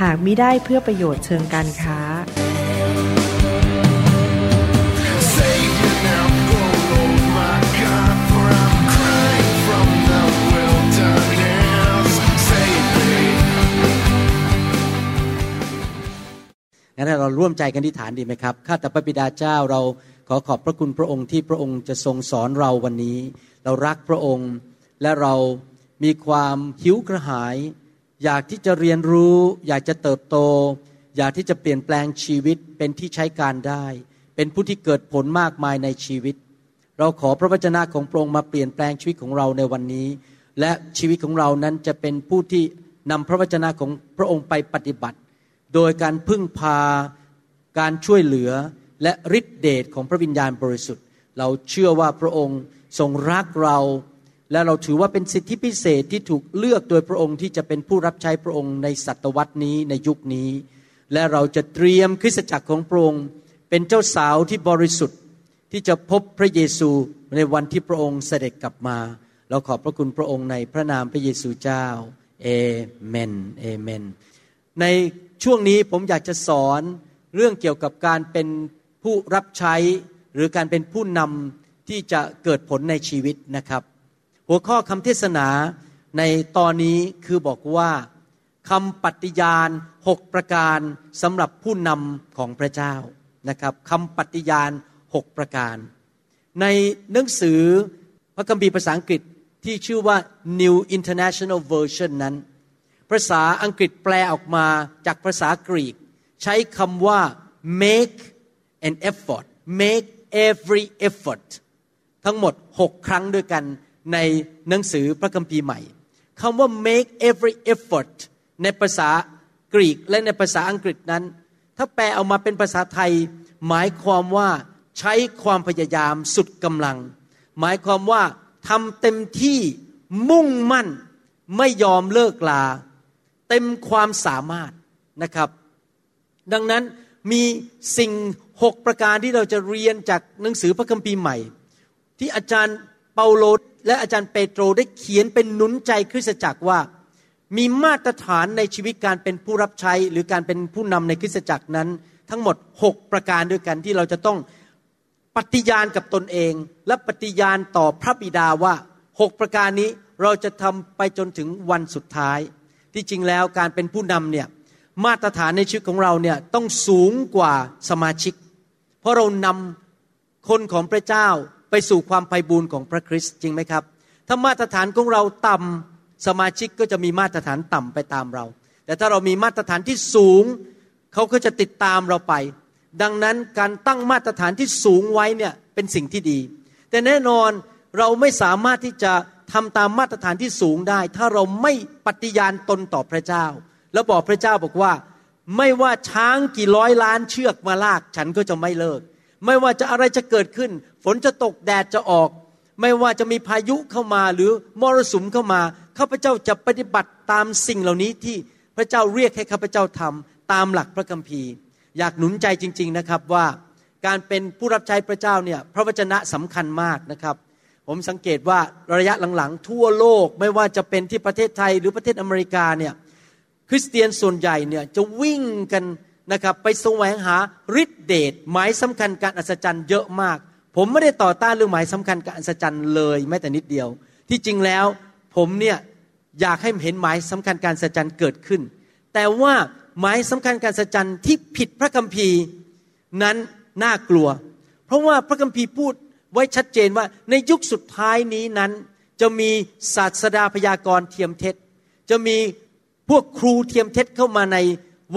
หากมิได้เพื่อประโยชน์เชิงการค้า งั้นเราร่วมใจกันที่ฐานดีไหมครับ ข้าแต่พระบิดาเจ้าเราขอขอบพระคุณพระองค์ที่พระองค์จะทรงสอนเราวันนี้ เรารักพระองค์และเรามีความหิวกระหาย อยากที่จะเรียนรู้ อยากจะเติบโต อยากที่จะเปลี่ยนแปลงชีวิตเป็นที่ใช้การได้ เป็นผู้ที่เกิดผลมากมายในชีวิต เราขอพระวจนะของพระองค์มาเปลี่ยนแปลงชีวิตของเราในวันนี้ และชีวิตของเรานั้นจะเป็นผู้ที่นำพระวจนะของพระองค์ไปปฏิบัติ โดยการพึ่งพาการช่วยเหลือและฤทธิเดชของพระวิญญาณบริสุทธิ์ เราเชื่อว่าพระองค์ทรงรักเรา และเราถือว่าเป็นสิทธิพิเศษที่ถูกเลือกโดยพระองค์ที่จะเป็นผู้รับใช้พระองค์ในศตวรรษนี้ในยุคนี้ และเราจะเตรียมคริสตจักรของพระองค์ เป็นเจ้าสาวที่บริสุทธิ์ที่จะพบพระเยซูในวันที่พระองค์เสด็จกลับมา เราขอบพระคุณพระองค์ในพระนามพระเยซูเจ้าเอเมนเอเมน ในช่วงนี้ผมอยากจะสอนเรื่องเกี่ยวกับการเป็นผู้รับใช้ หรือการเป็นผู้นำที่จะเกิดผลในชีวิตนะครับ หัวข้อคำเทศนาในตอนนี้คือบอกว่าคำปฏิญาณหกประการสำหรับผู้นำของพระเจ้านะครับคำปฏิญาณหกประการ ในหนังสือพระคัมภีร์ภาษาอังกฤษที่ชื่อว่า New International Version นั้น ภาษาอังกฤษแปลออกมาจากภาษากรีก ใช้คำว่า make an effort make every effort ทั้งหมดหกครั้งด้วยกัน ในหนังสือพระคัมภีร์ใหม่คำว่า make every effort ในภาษากรีกและในภาษาอังกฤษนั้น ถ้าแปลออกมาเป็นภาษาไทย หมายความว่าใช้ความพยายามสุดกำลัง หมายความว่าทำเต็มที่มุ่งมั่นไม่ยอมเลิกลา เต็มความสามารถนะครับ ดังนั้นมีสิ่งหกประการที่เราจะเรียนจากหนังสือพระคัมภีร์ใหม่ ที่อาจารย์ เปาโลและอาจารย์เปโตรได้เขียนเป็นหนุนใจคริสตจักรว่า มีมาตรฐานในชีวิตการเป็นผู้รับใช้ หรือการเป็นผู้นำในคริสตจักรนั้น ทั้งหมดหกประการด้วยกันที่เราจะต้องปฏิญาณกับตนเอง และปฏิญาณต่อพระบิดาว่าหกประการนี้เราจะทำไปจนถึงวันสุดท้าย ที่จริงแล้วการเป็นผู้นำเนี่ยมาตรฐานในชีวิตของเราเนี่ยต้องสูงกว่าสมาชิก เพราะเรานำคนของพระเจ้าไปสู่ความไพ่บูรณ์ของพระคริสต์จริงไหมครับ ถ้ามาตรฐานของเราต่ำสมาชิกก็จะมีมาตรฐานต่ำไปตามเรา แต่ถ้าเรามีมาตรฐานที่สูง เขาก็จะติดตามเราไป ดังนั้นการตั้งมาตรฐานที่สูงไว้เนี่ยเป็นสิ่งที่ดี แต่แน่นอนเราไม่สามารถที่จะทำตามมาตรฐานที่สูงได้ ถ้าเราไม่ปฏิญาณตนต่อพระเจ้า แล้วบอกพระเจ้าบอกว่า ไม่ว่าช้างกี่ร้อยล้านเชือกมาลาก ฉันก็จะไม่เลิก ไม่ว่าจะอะไรจะเกิดขึ้น ฝนจะตกแดดจะออก ไม่ว่าจะมีพายุเข้ามาหรือมรสุมเข้ามาข้าพเจ้าจะปฏิบัติตามสิ่งเหล่านี้ที่พระเจ้าเรียกให้ข้าพเจ้าทำตามหลักพระคัมภีร์ อยากหนุนใจจริง ๆนะครับว่าการเป็นผู้รับใช้พระเจ้าเนี่ยพระวจนะสำคัญมากนะครับ ผมสังเกตว่าระยะหลังๆ ทั่วโลกไม่ว่าจะเป็นที่ประเทศไทยหรือประเทศอเมริกาเนี่ยคริสเตียนส่วนใหญ่เนี่ยจะวิ่งกันนะครับไปแสวงหาฤทธิเดชหมายสำคัญการอัศจรรย์เยอะมาก ผมไม่ได้ต่อต้านเรื่องหมายสำคัญการอัศจรรย์เลยแม้แต่นิดเดียว ที่จริงแล้วผมเนี่ยอยากให้เห็นหมายสำคัญการอัศจรรย์เกิดขึ้น แต่ว่าหมายสำคัญการอัศจรรย์ที่ผิดพระคัมภีร์นั้นน่ากลัว เพราะว่าพระคัมภีร์พูดไว้ชัดเจนว่าในยุคสุดท้ายนี้นั้น จะมีศาสดาพยากรณ์เทียมเท็จ จะมีพวกครูเทียมเท็จเข้ามาใน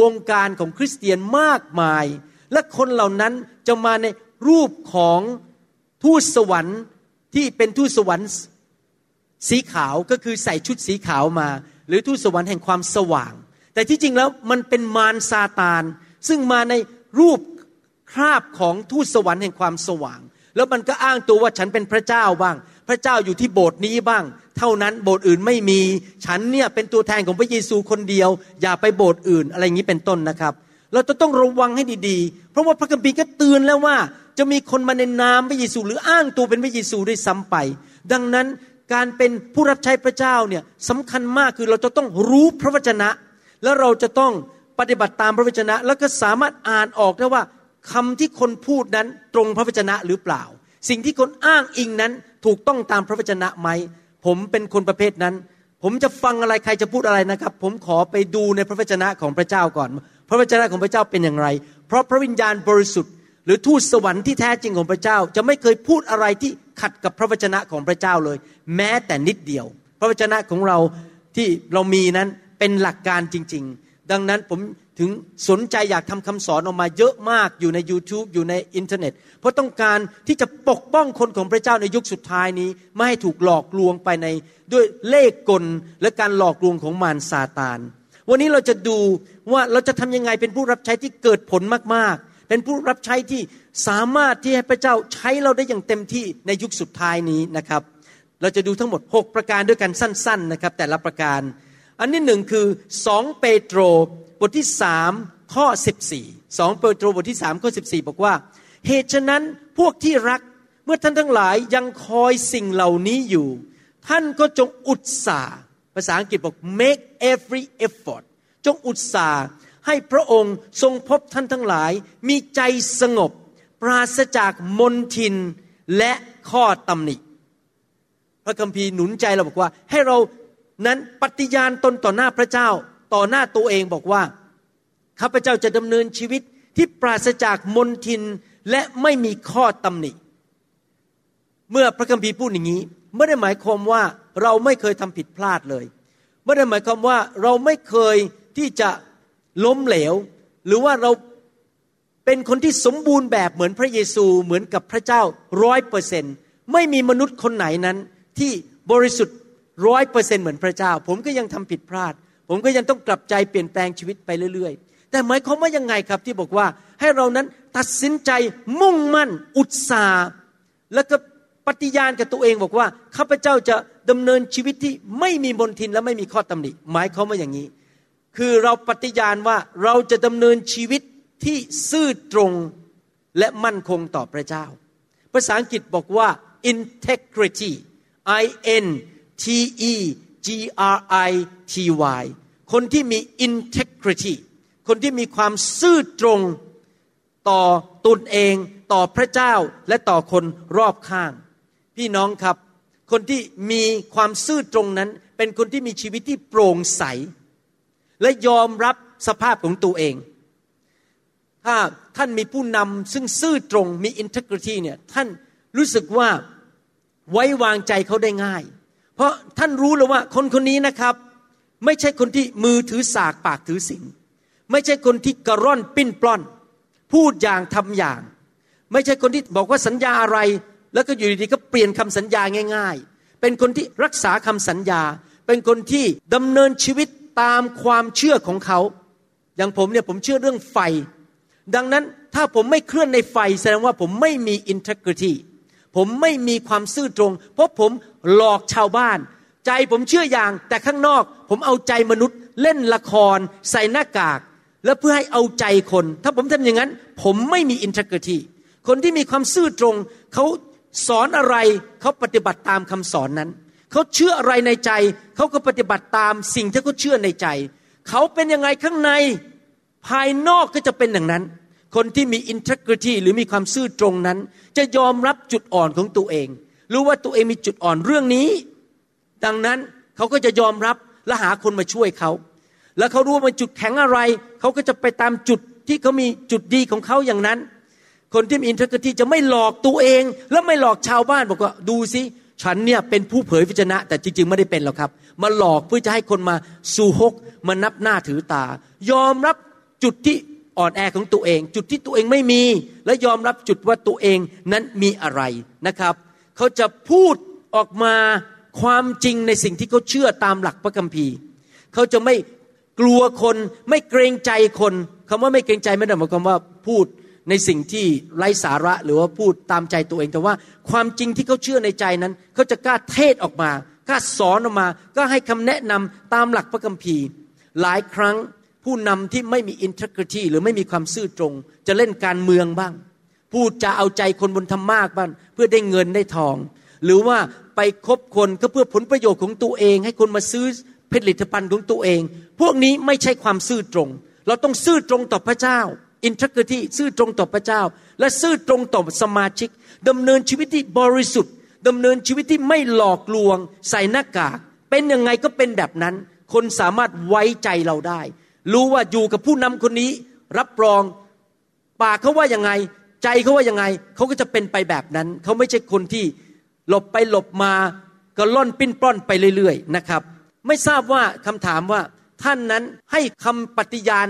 วงการของคริสเตียนมากมาย และคนเหล่านั้นจะมาในรูปของ ทูตสวรรค์ที่เป็นทูตสวรรค์สีขาวก็คือใส่ชุดสีขาวมา หรือทูตสวรรค์แห่งความสว่าง แต่ที่จริงแล้วมันเป็นมารซาตาน ซึ่งมาในรูปคราบของทูตสวรรค์แห่งความสว่าง แล้วมันก็อ้างตัวว่าฉันเป็นพระเจ้าบ้าง พระเจ้าอยู่ที่โบสถ์นี้บ้าง เท่านั้นโบสถ์อื่นไม่มี ฉันเนี่ยเป็นตัวแทนของพระเยซูคนเดียว อย่าไปโบสถ์อื่น อะไรอย่างนี้เป็นต้นนะครับ เราจะต้องระวังให้ดีๆ ราะว่าพระคัมภีร์ก็เตือนแล้วว่า จะมีคนมาในนามพระเยซู หรืออ้างตัวเป็นพระเยซูด้วยซ้ำไป ดังนั้นการเป็นผู้รับใช้พระเจ้าเนี่ยสำคัญมากคือเราจะต้องรู้พระวจนะ แล้วเราจะต้องปฏิบัติตามพระวจนะ แล้วก็สามารถอ่านออกได้ว่าคำที่คนพูดนั้นตรงพระวจนะหรือเปล่า สิ่งที่คนอ้างอิงนั้นถูกต้องตามพระวจนะไหมผมเป็นคนประเภทนั้น ผมจะฟังอะไรใครจะพูดอะไรนะครับ ผมขอไปดูในพระวจนะของพระเจ้าก่อน พระวจนะของพระเจ้าเป็นอย่างไร เพราะพระวิญญาณบริสุทธิ์ หรือทูตสวรรค์ที่แท้จริงของพระเจ้า จะไม่เคยพูดอะไรที่ขัดกับพระวจนะของพระเจ้าเลย แม้แต่นิดเดียว พระวจนะของเราที่เรามีนั้นเป็นหลักการจริง ๆ ดังนั้นผมถึงสนใจอยากทำคำสอนออกมาเยอะมากอยู่ใน YouTube อยู่ในอินเทอร์เน็ต เพราะต้องการที่จะปกป้องคนของพระเจ้าในยุคสุดท้ายนี้ ไม่ให้ถูกหลอกลวงไปในด้วยเล่กลและการหลอกลวงของมารซาตาน วันนี้เราจะดูว่าเราจะทำยังไงเป็นผู้รับใช้ที่เกิดผลมากๆ เป็นผู้รับใช้ที่สามารถที่ให้พระเจ้าใช้เราได้อย่างเต็มที่ในยุคสุดท้ายนี้นะครับ เราจะดูทั้งหมด 6 ประการด้วยกันสั้น ๆนะครับ แต่ละประการ อันที่หนึ่งคือ 2 เปโตรบทที่3ข้อ 14 2 เปโตรบทที่3ข้อ 14 บอกว่า เหตุฉะนั้นพวกที่รักเมื่อท่านทั้งหลายยังคอยสิ่งเหล่านี้อยู่ ท่านก็จงอุตสาห์ ภาษาอังกฤษบอก make every effort จงอุตสาห์ให้พระองค์ทรงพบท่านทั้งหลาย มีใจสงบ ปราศจากมนทินและข้อตำหนิ พระคัมภีร์หนุนใจเราบอกว่า ให้เรานั้นปฏิญาณตนต่อหน้าพระเจ้า ต่อหน้าตัวเองบอกว่าข้าพเจ้าจะดำเนินชีวิตที่ปราศจากมนทินและไม่มีข้อตำหนิ เมื่อพระคัมภีร์พูดอย่างนี้ ไม่ได้หมายความว่าเราไม่เคยทำผิดพลาดเลย ไม่ได้หมายความว่าเราไม่เคยที่จะล้มเหลว หรือว่าเราเป็นคนที่สมบูรณ์แบบเหมือนพระเยซูเหมือนกับพระเจ้าร้อยเปอร์เซนไม่มีมนุษย์คนไหนนั้นที่บริสุทธิ์ร้อยเปอร์เซนเหมือนพระเจ้า ผมก็ยังทำผิดพลาด ผมก็ยังต้องกลับใจเปลี่ยนแปลงชีวิตไปเรื่อยๆ แต่หมายความว่ายังไงครับที่บอกว่าให้เรานั้นตัดสินใจมุ่งมั่นอุตสาห์แล้วก็ ปฏิญาณกับตัวเองบอกว่าข้าพเจ้าจะดำเนินชีวิตที่ไม่มีมนทินและไม่มีข้อตำหนิหมายความว่าอย่างนี้ คือเราปฏิญาณว่าเราจะดำเนินชีวิตที่ซื่อตรงและมั่นคงต่อพระเจ้า ภาษาอังกฤษบอกว่า integrity i n t e g r i t y คนที่มี integrity คนที่มีความซื่อตรงต่อตนเอง ต่อพระเจ้าและต่อคนรอบข้าง พี่น้องครับ คนที่มีความซื่อตรงนั้น เป็นคนที่มีชีวิตที่โปร่งใส และยอมรับสภาพของตัวเอง ถ้าท่านมีผู้นำซึ่งซื่อตรงมี integrity เนี่ยท่านรู้สึกว่าไว้วางใจเขาได้ง่าย เพราะท่านรู้แล้วว่าคนคนนี้นะครับ ไม่ใช่คนที่มือถือสากปากถือสิงไม่ใช่คนที่กระร่อนปิ้นปล้อน พูดอย่างทำอย่าง ไม่ใช่คนที่บอกว่าสัญญาอะไร แล้วก็อยู่ดีๆก็เปลี่ยนคำสัญญาง่าย ๆ เป็นคนที่รักษาคำสัญญา เป็นคนที่ดำเนินชีวิตตามความเชื่อของเขา อย่างผมเนี่ยผมเชื่อเรื่องไฟ ดังนั้นถ้าผมไม่เคลื่อนในไฟแสดงว่าผมไม่มี integrity ผมไม่มีความซื่อตรง เพราะผมหลอกชาวบ้าน ใจผมเชื่ออย่าง แต่ข้างนอก ผมเอาใจมนุษย์ เล่นละคร ใส่หน้ากาก แล้วเพื่อให้เอาใจคน ถ้าผมทำอย่างนั้น ผมไม่มี integrity คนที่มีความซื่อตรง เขา สอนอะไรเขาปฏิบัติตามคำสอนนั้น เขาเชื่ออะไรในใจ เขาก็ปฏิบัติตามสิ่งที่เขาเชื่อในใจ เขาเป็นยังไงข้างในภายนอกก็จะเป็นอย่างนั้น คนที่มี integrity หรือมีความซื่อตรงนั้น จะยอมรับจุดอ่อนของตัวเอง รู้ว่าตัวเองมีจุดอ่อนเรื่องนี้ ดังนั้นเขาก็จะยอมรับและหาคนมาช่วยเขา แล้วเขารู้ว่ามันจุดแข็งอะไร เขาก็จะไปตามจุดที่เขามีจุดดีของเขาอย่างนั้น คนที่มี integrity จะไม่หลอกตัวเอง และไม่หลอกชาวบ้านบอกว่าดูสิฉันเนี่ยเป็นผู้เผยพระชนะ แต่จริง ๆ ไม่ได้เป็นหรอกครับ มาหลอกเพื่อจะให้คนมาสู่ฮกมานับหน้าถือตา ยอมรับจุดที่อ่อนแอของตัวเอง จุดที่ตัวเองไม่มี และยอมรับจุดว่าตัวเองนั้นมีอะไรนะครับ เขาจะพูดออกมาความจริงในสิ่งที่เขาเชื่อตามหลักพระคัมภีร์ เขาจะไม่กลัวคน ไม่เกรงใจคนคำว่าไม่เกรงใจไม่ได้หมายความว่าพูด ในสิ่งที่ไร้สาระหรือว่าพูดตามใจตัวเอง แต่ว่าความจริงที่เขาเชื่อในใจนั้น เขาจะกล้าเทศออกมากล้าสอนออกมา ก็ให้คำแนะนำตามหลักพระคัมภีร์ หลายครั้งผู้นำที่ไม่มี integrity หรือไม่มีความซื่อตรง จะเล่นการเมืองบ้าง พูดจะเอาใจคนบนธรรมากบ้างเพื่อได้เงินได้ทอง หรือว่าไปคบคนก็เพื่อผลประโยชน์ของตัวเอง ให้คนมาซื้อผลิตภัณฑ์ของตัวเอง พวกนี้ไม่ใช่ความซื่อตรง เราต้องซื่อตรงต่อพระเจ้า integrity ซื่อตรงต่อพระเจ้า และซื่อตรงต่อสมาชิกดำเนินชีวิตที่บริสุทธิ์ดำเนินชีวิตที่ไม่หลอกลวง ใส่หน้ากาก เป็นยังไงก็เป็นแบบนั้น คนสามารถไว้ใจเราได้ รู้ว่าอยู่กับผู้นำคนนี้ รับรองปากเขาว่ายังไง ใจเขาว่ายังไงเขาก็จะเป็นไปแบบนั้น เขาไม่ใช่คนที่หลบไปหลบมาก็ล่อนปิ้นปล้อนไปเรื่อยๆนะครับ ไม่ทราบว่าคำถามว่าท่านนั้นให้คำปฏิญาณ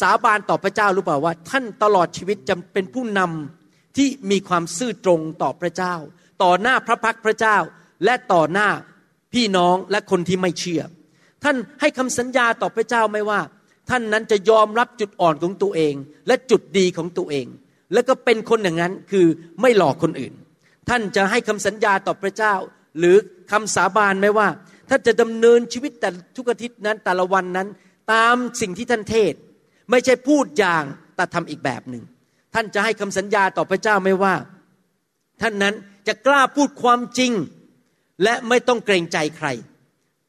สาบานต่อพระเจ้าหรือเปล่าว่า ท่านตลอดชีวิตจะเป็นผู้นำที่มีความซื่อตรงต่อพระเจ้า ต่อหน้าพระพักพระเจ้า และต่อหน้าพี่น้องและคนที่ไม่เชื่อ ท่านให้คำสัญญาต่อพระเจ้าไหมว่า ท่านนั้นจะยอมรับจุดอ่อนของตัวเอง และจุดดีของตัวเอง แล้วก็เป็นคนอย่างนั้นคือไม่หลอกคนอื่น ท่านจะให้คำสัญญาต่อพระเจ้า หรือคำสาบานไหมว่าท่านจะดำเนินชีวิตแต่ทุกอาทิตย์นั้นแต่ละวันนั้น ตามสิ่งที่ท่านเทศ ไม่ใช่พูดอย่างแต่ทำอีกแบบหนึ่ง ท่านจะให้คำสัญญาต่อพระเจ้าไหมว่า ท่านนั้นจะกล้าพูดความจริง และไม่ต้องเกรงใจใคร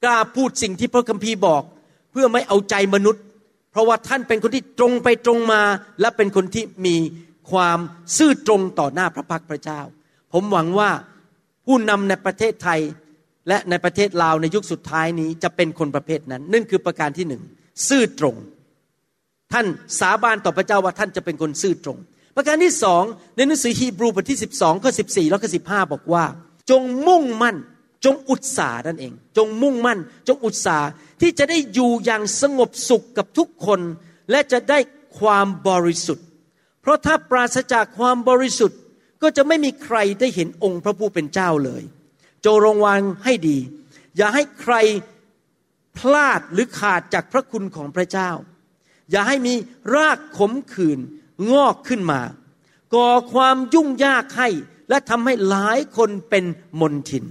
กล้าพูดสิ่งที่พระคัมภีร์บอก เพื่อไม่เอาใจมนุษย์ เพราะว่าท่านเป็นคนที่ตรงไปตรงมา และเป็นคนที่มีความซื่อตรงต่อหน้าพระพักพระเจ้า ผมหวังว่าผู้นำในประเทศไทยและในประเทศลาวในยุคสุดท้ายนี้จะเป็นคนประเภทนั้น นั่นคือประการที่หนึ่งซื่อตรง ท่านสาบานต่อพระเจ้าว่าท่านจะเป็นคนซื่อตรง ประการที่สองในหนังสือฮีบรูบทที่ 12ข้อ14 แล้วก็ 15 บอกว่า จงมุ่งมั่น จงอุตสาห์นั่นเอง จงมุ่งมั่น จงอุตสาห์ที่จะได้อยู่อย่างสงบสุขกับทุกคน และจะได้ความบริสุทธิ์ เพราะถ้าปราศจากความบริสุทธิ์ก็จะไม่มีใครได้เห็นองค์พระผู้เป็นเจ้าเลย จงระวังให้ดี อย่าให้ใครพลาดหรือขาดจากพระคุณของพระเจ้า อย่าให้มีรากขมขื่นงอกขึ้นมา ก่อความยุ่งยากให้ และทำให้หลายคนเป็นมนทิน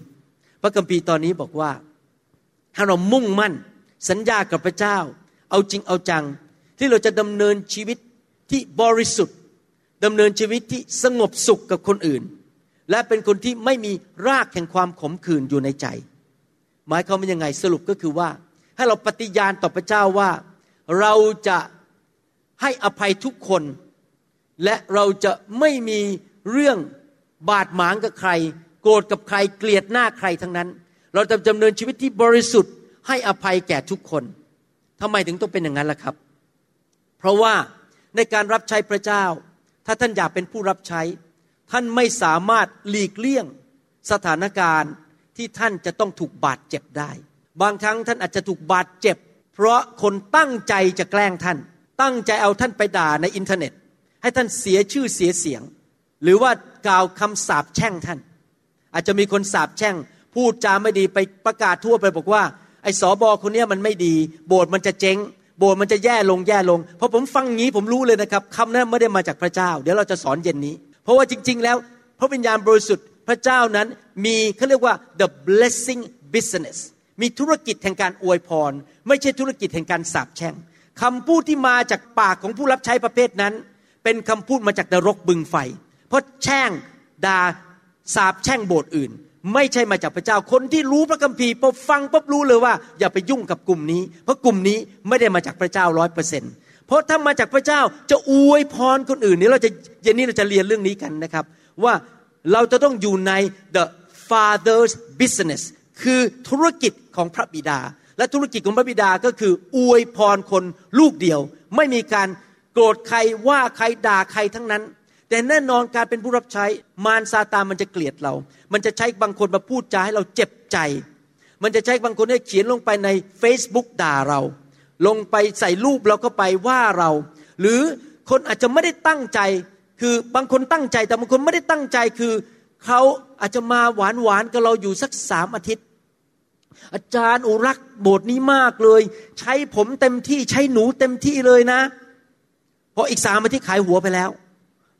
พระคัมภีร์ตอนนี้บอกว่า ถ้าเรามุ่งมั่น สัญญากับพระเจ้า เอาจริงเอาจัง ที่เราจะดำเนินชีวิตที่บริสุทธิ์ดำเนินชีวิตที่สงบสุขกับคนอื่น และเป็นคนที่ไม่มีรากแห่งความขมขื่นอยู่ในใจ หมายความว่ายังไงสรุปก็คือว่า ให้เราปฏิญาณต่อพระเจ้าว่า เราจะให้อภัยทุกคน และเราจะไม่มีเรื่องบาดหมางกับใคร โกรธกับใครเกลียดหน้าใครทั้งนั้น เราจะดำเนินชีวิตที่บริสุทธิ์ ให้อภัยแก่ทุกคนทำไมถึงต้องเป็นอย่างนั้นล่ะครับ เพราะว่าในการรับใช้พระเจ้า ถ้าท่านอยากเป็นผู้รับใช้ ท่านไม่สามารถหลีกเลี่ยงสถานการณ์ที่ท่านจะต้องถูกบาดเจ็บได้ บางครั้งท่านอาจจะถูกบาดเจ็บ เพราะคนตั้งใจจะแกล้งท่าน ตั้งใจเอาท่านไปด่าในอินเทอร์เน็ต ให้ท่านเสียชื่อเสียเสียง หรือว่ากล่าวคำสาปแช่งท่าน อาจจะมีคนสาปแช่ง พูดจาไม่ดีไปประกาศทั่วไปบอกว่า ไอ้สอบอคนนี้มันไม่ดี โบสถ์มันจะเจ๊งโบสถ์มันจะแย่ลงแย่ลงพอผมฟังงี้ผมรู้เลยนะครับคำนั้นไม่ได้มาจากพระเจ้า เดี๋ยวเราจะสอนเย็นนี้ เพราะว่าจริง ๆ แล้ว พระวิญญาณบริสุทธิ์พระเจ้านั้นมีเขาเรียกว่า the blessing business มีธุรกิจแห่งการอวยพร ไม่ใช่ธุรกิจแห่งการสาปแช่งคำพูดที่มาจากปากของผู้รับใช้ประเภทนั้น เป็นคำพูดมาจากนรกบึงไฟ เพราะแช่งด่าสาปแช่งโบสถ์อื่น ไม่ใช่มาจากพระเจ้าคนที่รู้พระคัมภีร์พอฟังปุ๊บรู้เลยว่า อย่าไปยุ่งกับกลุ่มนี้ เพราะกลุ่มนี้ไม่ได้มาจากพระเจ้าร้อยเปอร์เซ็นต์เพราะถ้ามาจากพระเจ้าจะอวยพรคนอื่นนี่เราจะเย็นนี้เราจะเรียนเรื่องนี้กันนะครับ ว่าเราจะต้องอยู่ใน the father's business คือธุรกิจของพระบิดา และธุรกิจของพระบิดาก็คืออวยพรคนลูกเดียว ไม่มีการโกรธใครว่าใครด่าใครทั้งนั้น แต่แน่นอนการเป็นผู้รับใช้มารซาตานมันจะเกลียดเรา มันจะใช้บางคนมาพูดจาให้เราเจ็บใจ มันจะใช้บางคนให้เขียนลงไปใน Facebook ด่าเรา ลงไปใส่รูปเราก็ไปว่าเรา หรือคนอาจจะไม่ได้ตั้งใจ คือบางคนตั้งใจแต่บางคนไม่ได้ตั้งใจคือเขาอาจจะมาหวานหวานๆกับเราอยู่สักสามอาทิตย์ อาจารย์อุรักโบสถ์นี้มากเลย ใช้ผมเต็มที่ใช้หนูเต็มที่เลยนะ เพออีกสามอาทิตย์ขายหัวไปแล้ว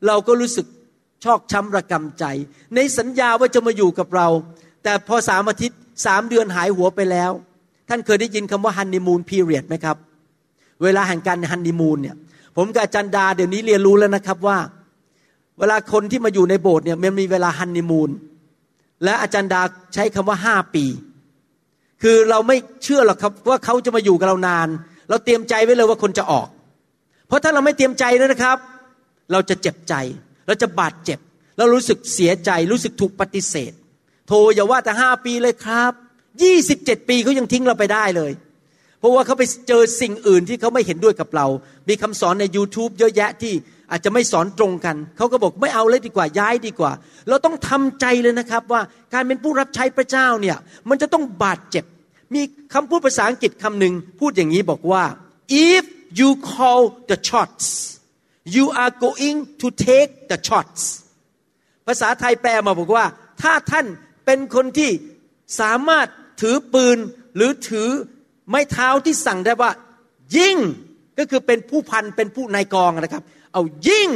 เราก็รู้สึกชอกช้ำระกำใจ ในสัญญาว่าจะมาอยู่กับเรา แต่พอสามอาทิตย์สามเดือนหายหัวไปแล้ว ท่านเคยได้ยินคำว่าฮันนีมูนพีเรียดไหมครับ เวลาแห่งการฮันนีมูนเนี่ยผมกับอาจารย์ดาเดี๋ยวนี้เรียนรู้แล้วนะครับว่า เวลาคนที่มาอยู่ในโบสถ์เนี่ยมันมีเวลาฮันนีมูนและอาจารย์ดาใช้คำว่าห้าปี คือเราไม่เชื่อหรอกครับว่าเขาจะมาอยู่กับเรานาน เราเตรียมใจไว้เลยว่าคนจะออก เพราะถ้าเราไม่เตรียมใจนะครับ เราจะเจ็บใจ เราจะบาดเจ็บ เรารู้สึกเสียใจ รู้สึกถูกปฏิเสธ โทรอย่าว่าแต่ห้าปีเลยครับยี่สิบเจ็ดปีเขายังทิ้งเราไปได้เลย เพราะว่าเขาไปเจอสิ่งอื่นที่เขาไม่เห็นด้วยกับเรา มีคำสอนใน YouTube เยอะแยะที่อาจจะไม่สอนตรงกัน เขาก็บอกไม่เอาเลยดีกว่าย้ายดีกว่า เราต้องทำใจเลยนะครับว่าการเป็นผู้รับใช้พระเจ้าเนี่ยมันจะต้องบาดเจ็บ มีคำพูดภาษาอังกฤษคำหนึ่งพูดอย่างนี้บอกว่า if you call the shots you are going to take the shots ภาษาไทยแปลมาบอกว่า ถ้าท่านเป็นคนที่สามารถถือปืนหรือถือไม้เท้าที่สั่งได้ว่า ยิงก็คือเป็นผู้พันเป็นผู้นายกองนะครับ เอายิง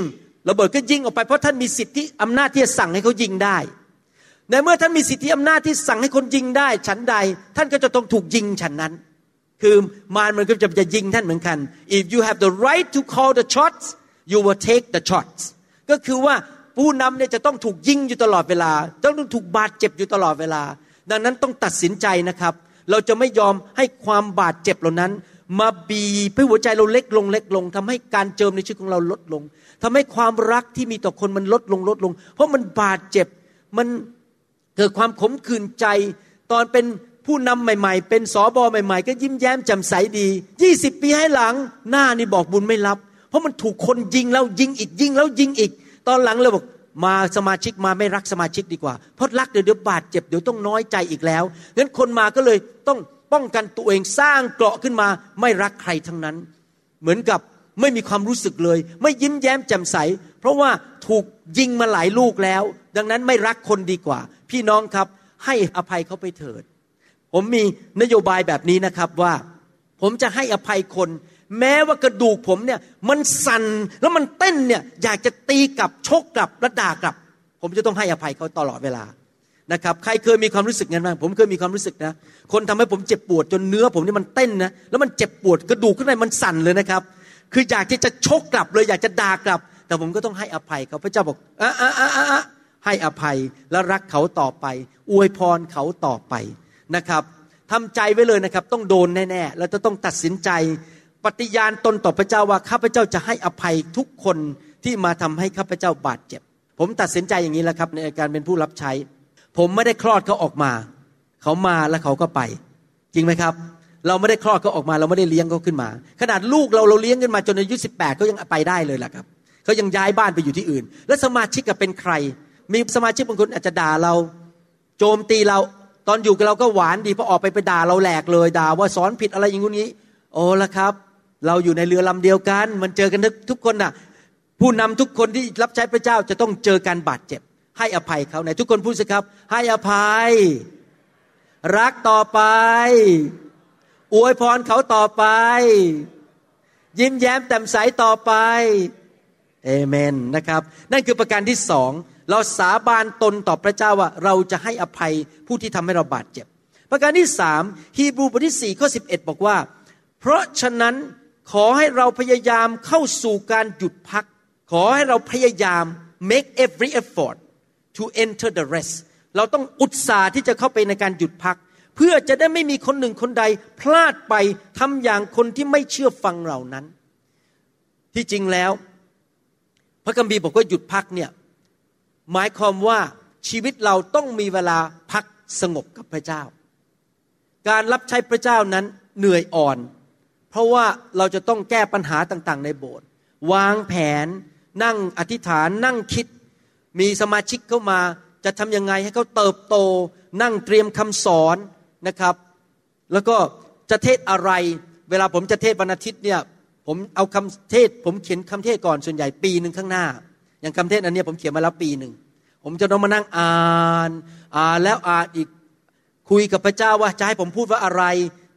ระเบิดก็ยิงออกไปเพราะท่านมีสิทธิอำนาจที่จะสั่งให้เขายิงได้ ในเมื่อท่านมีสิทธิอำนาจที่สั่งให้คนยิงได้ฉันใด ท่านก็จะต้องถูกยิงฉันนั้น คือมารมันก็จะจะยิงท่านเหมือนกัน if you have the right to call the shots you will take the shots ก็คือว่าผู้นำเนี่ยจะต้องถูกยิงอยู่ตลอดเวลา ต้องถูกบาดเจ็บอยู่ตลอดเวลา ดังนั้นต้องตัดสินใจนะครับ เราจะไม่ยอมให้ความบาดเจ็บเหล่านั้น มาบีบให้หัวใจเราเล็กลงเล็กลงทำให้การเจิมในชีวิตของเราลดลงทำให้ความรักที่มีต่อคนมันลดลงลดลง เพราะมันบาดเจ็บมัน เกิดความขมขื่นใจ ตอนเป็นผู้นำใหม่ ๆ เป็นสอบอใหม่ ๆ ก็ยิ้มแย้มแจ่มใสดียี่สิบปีให้หลัง หน้านี่บอกบุญไม่รับ เพราะมันถูกคนยิงแล้วยิงอีกยิงแล้วยิงอีก ตอนหลังเลยบอกมาสมาชิกมาไม่รักสมาชิกดีกว่า เพราะรักเดี๋ยวเดี๋ยวบาดเจ็บเดี๋ยวต้องน้อยใจอีกแล้วงั้นคนมาก็เลยต้องป้องกันตัวเองสร้างเกราะขึ้นมา ไม่รักใครทั้งนั้น เหมือนกับไม่มีความรู้สึกเลย ไม่ยิ้มแย้มแจ่มใส เพราะว่าถูกยิงมาหลายลูกแล้ว ดังนั้นไม่รักคนดีกว่า พี่น้องครับให้อภัยเขาไปเถิด ผมมีนโยบายแบบนี้นะครับว่า ผมจะให้อภัยคน แม้ว่ากระดูกผมเนี่ยมันสั่นแล้วมันเต้นเนี่ยอยากจะตีกลับชกกลับและด่ากลับ ผมจะต้องให้อภัยเขาตลอดเวลานะครับใครเคยมีความรู้สึกงั้นบ้างผมเคยมีความรู้สึกนะ คนทำให้ผมเจ็บปวดจนเนื้อผมนี่มันเต้นนะแล้วมันเจ็บปวดกระดูกข้างในมันสั่นเลยนะครับ คืออยากที่จะชกกลับเลยอยากจะด่ากลับ แต่ผมก็ต้องให้อภัยเขาพระเจ้าบอกอะอะอะอะให้อภัยแล้วรักเขาต่อไป อวยพรเขาต่อไปนะครับทำใจไว้เลยนะครับ ต้องโดนแน่ๆแล้วจะต้องตัดสินใจ ปฏิญาณตนต่อพระเจ้าว่าข้าพเจ้าจะให้อภัยทุกคนที่มาทำให้ข้าพเจ้าบาดเจ็บ ผมตัดสินใจอย่างนี้แล้วครับในการเป็นผู้รับใช้ ผมไม่ได้คลอดเขาออกมา เขามาแล้วเขาก็ไป จริงไหมครับ เราไม่ได้คลอดเขาออกมา เราไม่ได้เลี้ยงเขาขึ้นมา ขนาดลูกเราเราเลี้ยงขึ้นมาจนอายุสิบแปดเขายังไปได้เลยแหละครับ เขายังย้ายบ้านไปอยู่ที่อื่น แล้วสมาชิกกับเป็นใคร มีสมาชิกบางคนอาจจะด่าเรา โจมตีเราตอนอยู่กับเราก็หวานดีพอออกไปไปด่าเราแหลกเลยด่าว่าสอนผิดอะไรอย่างงี้ โอ้ละครับ เราอยู่ในเรือลำเดียวกัน มันเจอกันทุกทุกคนน่ะ ผู้นำทุกคนที่รับใช้พระเจ้าจะต้องเจอการบาดเจ็บ ให้อภัยเขาไหนทุกคนพูดสิครับ ให้อภัย รักต่อไป อวยพรเขาต่อไป ยิ้มแย้มแจ่มใสต่อไป เอเมนนะครับ นั่นคือประการที่สองเราสาบานตนต่อพระเจ้าว่าเราจะให้อภัยผู้ที่ทำให้เราบาดเจ็บ ประการที่สามฮีบรูบทที่สี่ข้อสิบเอ็ดบอกว่า เพราะฉะนั้นขอให้เราพยายามเข้าสู่การหยุดพัก ขอให้เราพยายาม make every effort to enter the rest เราต้องอุตสาห์ที่จะเข้าไปในการหยุดพัก เพื่อจะได้ไม่มีคนหนึ่งคนใดพลาดไปทำอย่างคนที่ไม่เชื่อฟังเหล่านั้น ที่จริงแล้ว พระคัมภีร์บอกว่าหยุดพักเนี่ยหมายความว่าชีวิตเราต้องมีเวลาพักสงบกับพระเจ้า การรับใช้พระเจ้านั้นเหนื่อยอ่อน เพราะว่าเราจะต้องแก้ปัญหาต่างๆ ในโบสถ์วางแผน นั่งอธิษฐานนั่งคิด มีสมาชิกเข้ามาจะทำยังไงให้เขาเติบโต นั่งเตรียมคำสอนนะครับ แล้วก็จะเทศอะไร เวลาผมจะเทศวันอาทิตย์เนี่ย ผมเอาคำเทศ ผมเขียนคำเทศก่อนส่วนใหญ่ปีหนึ่งข้างหน้า อย่างคำเทศอันนี้ผมเขียนมาแล้วปีหนึ่งผมจะต้องมานั่งอ่านอ่านแล้วอ่านอีกคุยกับพระเจ้าว่าจะให้ผมพูดว่าอะไร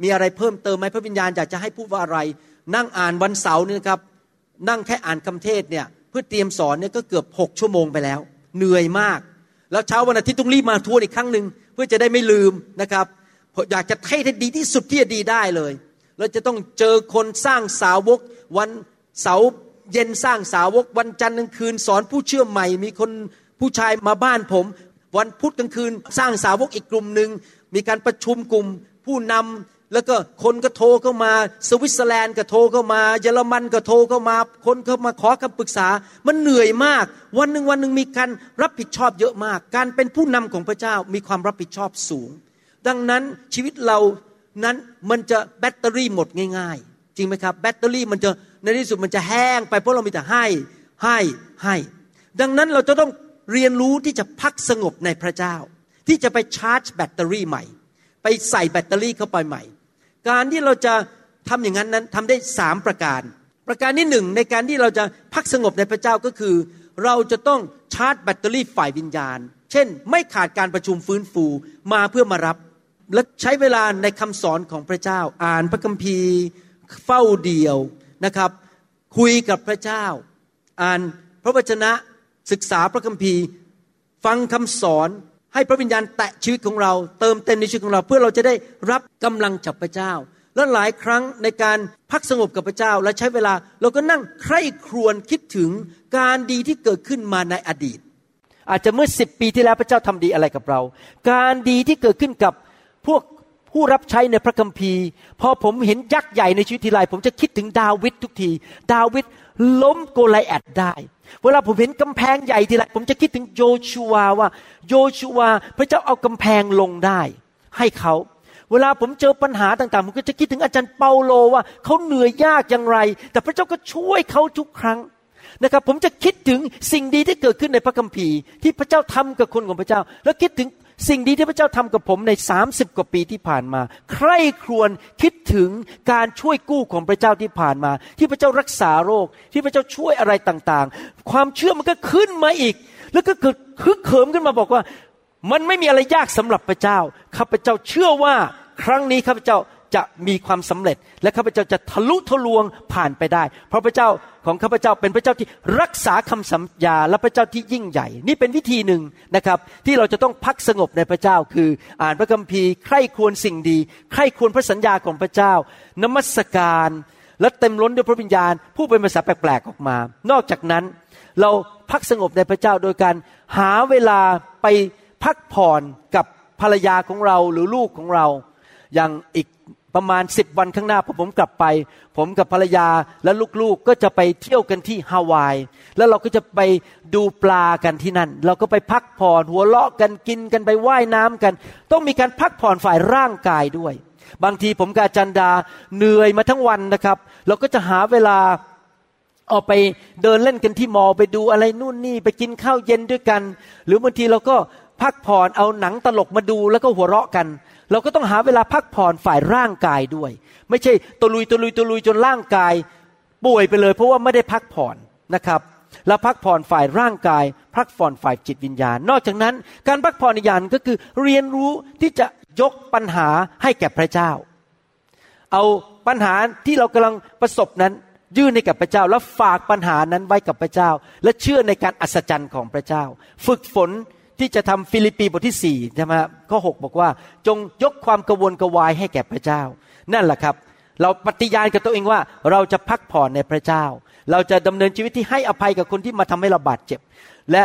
มีอะไรเพิ่มเติมไหมพระวิญญาณอยากจะให้พูดว่าอะไร นั่งอ่านวันเสาร์นี่นะครับ นั่งแค่อ่านคำเทศเนี่ยเพื่อเตรียมสอนเนี่ยก็เกือบหกชั่วโมงไปแล้ว เหนื่อยมาก แล้วเช้าวันอาทิตย์ต้องรีบมาทวนอีกครั้งหนึ่งเพื่อจะได้ไม่ลืมนะครับอยากจะเทศให้ดีที่สุดที่จะดีได้เลย เราจะต้องเจอคนสร้างสาวก วันเสาร์เย็นสร้างสาวก วันจันทร์กลางคืนสอนผู้เชื่อใหม่ มีคนผู้ชายมาบ้านผม วันพุธกลางคืนสร้างสาวกอีกกลุ่มหนึ่งมีการประชุมกลุ่มผู้นำแล้วก็คนก็โทรเข้ามา สวิตเซอร์แลนด์ก็โทรเข้ามา เยอรมันก็โทรเข้ามา คนเข้ามาขอคำปรึกษา มันเหนื่อยมาก วันหนึ่งวันหนึ่งมีการรับผิดชอบเยอะมาก การเป็นผู้นำของพระเจ้ามีความรับผิดชอบสูง ดังนั้นชีวิตเรา นั้นมันจะแบตเตอรี่หมดง่าย ๆ จริงไหมครับ แบตเตอรี่มันจะในที่สุดมันจะแห้งไปเพราะเรามีแต่ให้ให้ให้ ดังนั้นเราจะต้องเรียนรู้ที่จะพักสงบในพระเจ้า ที่จะไปชาร์จแบตเตอรี่ใหม่ ไปใส่แบตเตอรี่เข้าไปใหม่ การที่เราจะทำอย่างนั้นนั้นทำได้สามประการ ประการที่หนึ่งในการที่เราจะพักสงบในพระเจ้าก็คือ เราจะต้องชาร์จแบตเตอรี่ฝ่ายวิญญาณ เช่น ไม่ขาดการประชุมฟื้นฟูมาเพื่อมารับ และใช้เวลาในคำสอนของพระเจ้า อ่านพระคัมภีร์เฝ้าเดียวนะครับ คุยกับพระเจ้า อ่านพระวจนะศึกษาพระคัมภีร์ ฟังคำสอนให้พระวิญญาณแตะชีวิตของเราเติมเต็มในชีวิตของเรา เพื่อเราจะได้รับกำลังจากพระเจ้า และหลายครั้งในการพักสงบกับพระเจ้า และใช้เวลาเราก็นั่งใคร่ครวญคิดถึงการดีที่เกิดขึ้นมาในอดีต อาจจะเมื่อสิบปีที่แล้วพระเจ้าทำดีอะไรกับเรา การดีที่เกิดขึ้นกับ พวกผู้รับใช้ในพระคัมภีร์ พอผมเห็นยักษ์ใหญ่ในชีวิตทีไรผมจะคิดถึงดาวิดทุกที ดาวิดล้มโกลแอดได้ เวลาผมเห็นกำแพงใหญ่ทีไรผมจะคิดถึงโยชูวว่าโยชูวพระเจ้าเอากำแพงลงได้ ให้เขาเวลาผมเจอปัญหาต่างๆ ผมก็จะคิดถึงอาจารย์เปาโลว่าเขาเหนื่อยยากอย่างไร แต่พระเจ้าก็ช่วยเขาทุกครั้งนะครับ ผมจะคิดถึงสิ่งดีที่เกิดขึ้นในพระคัมภีร์ ที่พระเจ้าทำกับคนของพระเจ้า แล้วคิดถึง สิ่งดีที่พระเจ้าทำกับผมใน 30 กว่าปีที่ผ่านมา ใคร่ครวญคิดถึงการช่วยกู้ของพระเจ้าที่ผ่านมา ที่พระเจ้ารักษาโรค ที่พระเจ้าช่วยอะไรต่างๆ ความเชื่อมันก็ขึ้นมาอีก แล้วก็เกิดฮึกเหิมขึ้นมาบอกว่า มันไม่มีอะไรยากสำหรับพระเจ้าข้าพเจ้าเชื่อว่าครั้งนี้ข้าพเจ้า จะมีความสำเร็จ และข้าพเจ้าจะทะลุทะลวงผ่านไปได้ เพราะพระเจ้าของข้าพเจ้าเป็นพระเจ้าที่รักษาคำสัญญาและพระเจ้าที่ยิ่งใหญ่ นี่เป็นวิธีหนึ่งนะครับ ที่เราจะต้องพักสงบในพระเจ้า คืออ่านพระคัมภีร์ใคร่ควรสิ่งดีใคร่ควรพระสัญญาของพระเจ้า นมัสการ และเต็มล้นด้วยพระวิญญาณผู้เป็นภาษาแปลกๆออกมา นอกจากนั้น เราพักสงบในพระเจ้าโดยการหาเวลาไปพักผ่อนกับภรรยาของเราหรือลูกของเรา อย่างอีก ประมาณสิบวันข้างหน้าพอผมกลับไป ผมกับภรรยาและลูกๆก็จะไปเที่ยวกันที่ฮาวาย แล้วเราก็จะไปดูปลากันที่นั่น เราก็ไปพักผ่อนหัวเราะกันกินกันไปว่ายน้ำกัน ต้องมีการพักผ่อนฝ่ายร่างกายด้วย บางทีผมกับอาจันดาเหนื่อยมาทั้งวันนะครับ เราก็จะหาเวลาออกไปเดินเล่นกันที่มอไปดูอะไรนู่นนี่ไปกินข้าวเย็นด้วยกัน หรือบางทีเราก็พักผ่อนเอาหนังตลกมาดูแล้วก็หัวเราะกัน เราก็ต้องหาเวลาพักผ่อนฝ่ายร่างกายด้วย ไม่ใช่ตะลุยตะลุยตะลุยจนร่างกายป่วยไปเลย เพราะว่าไม่ได้พักผ่อนนะครับแล้วพักผ่อนฝ่ายร่างกาย พักผ่อนฝ่ายจิตวิญญาณ นอกจากนั้น การพักผ่อนอีกอย่างก็คือเรียนรู้ที่จะยกปัญหาให้แก่พระเจ้า เอาปัญหาที่เรากำลังประสบนั้นยื่นให้กับพระเจ้า แล้วฝากปัญหานั้นไว้กับพระเจ้า และเชื่อในการอัศจรรย์ของพระเจ้า ฝึกฝน ที่จะทำฟิลิปปีบทที่สี่ใช่ไหมข้อหบอกว่า จงยกความกระวนกระวายให้แก่พระเจ้า นั่นแหละครับ เราปฏิญาณกับตัวเองว่าเราจะพักผ่อนในพระเจ้า เราจะดำเนินชีวิตที่ให้อภัยกับคนที่มาทำให้เราบาดเจ็บ และ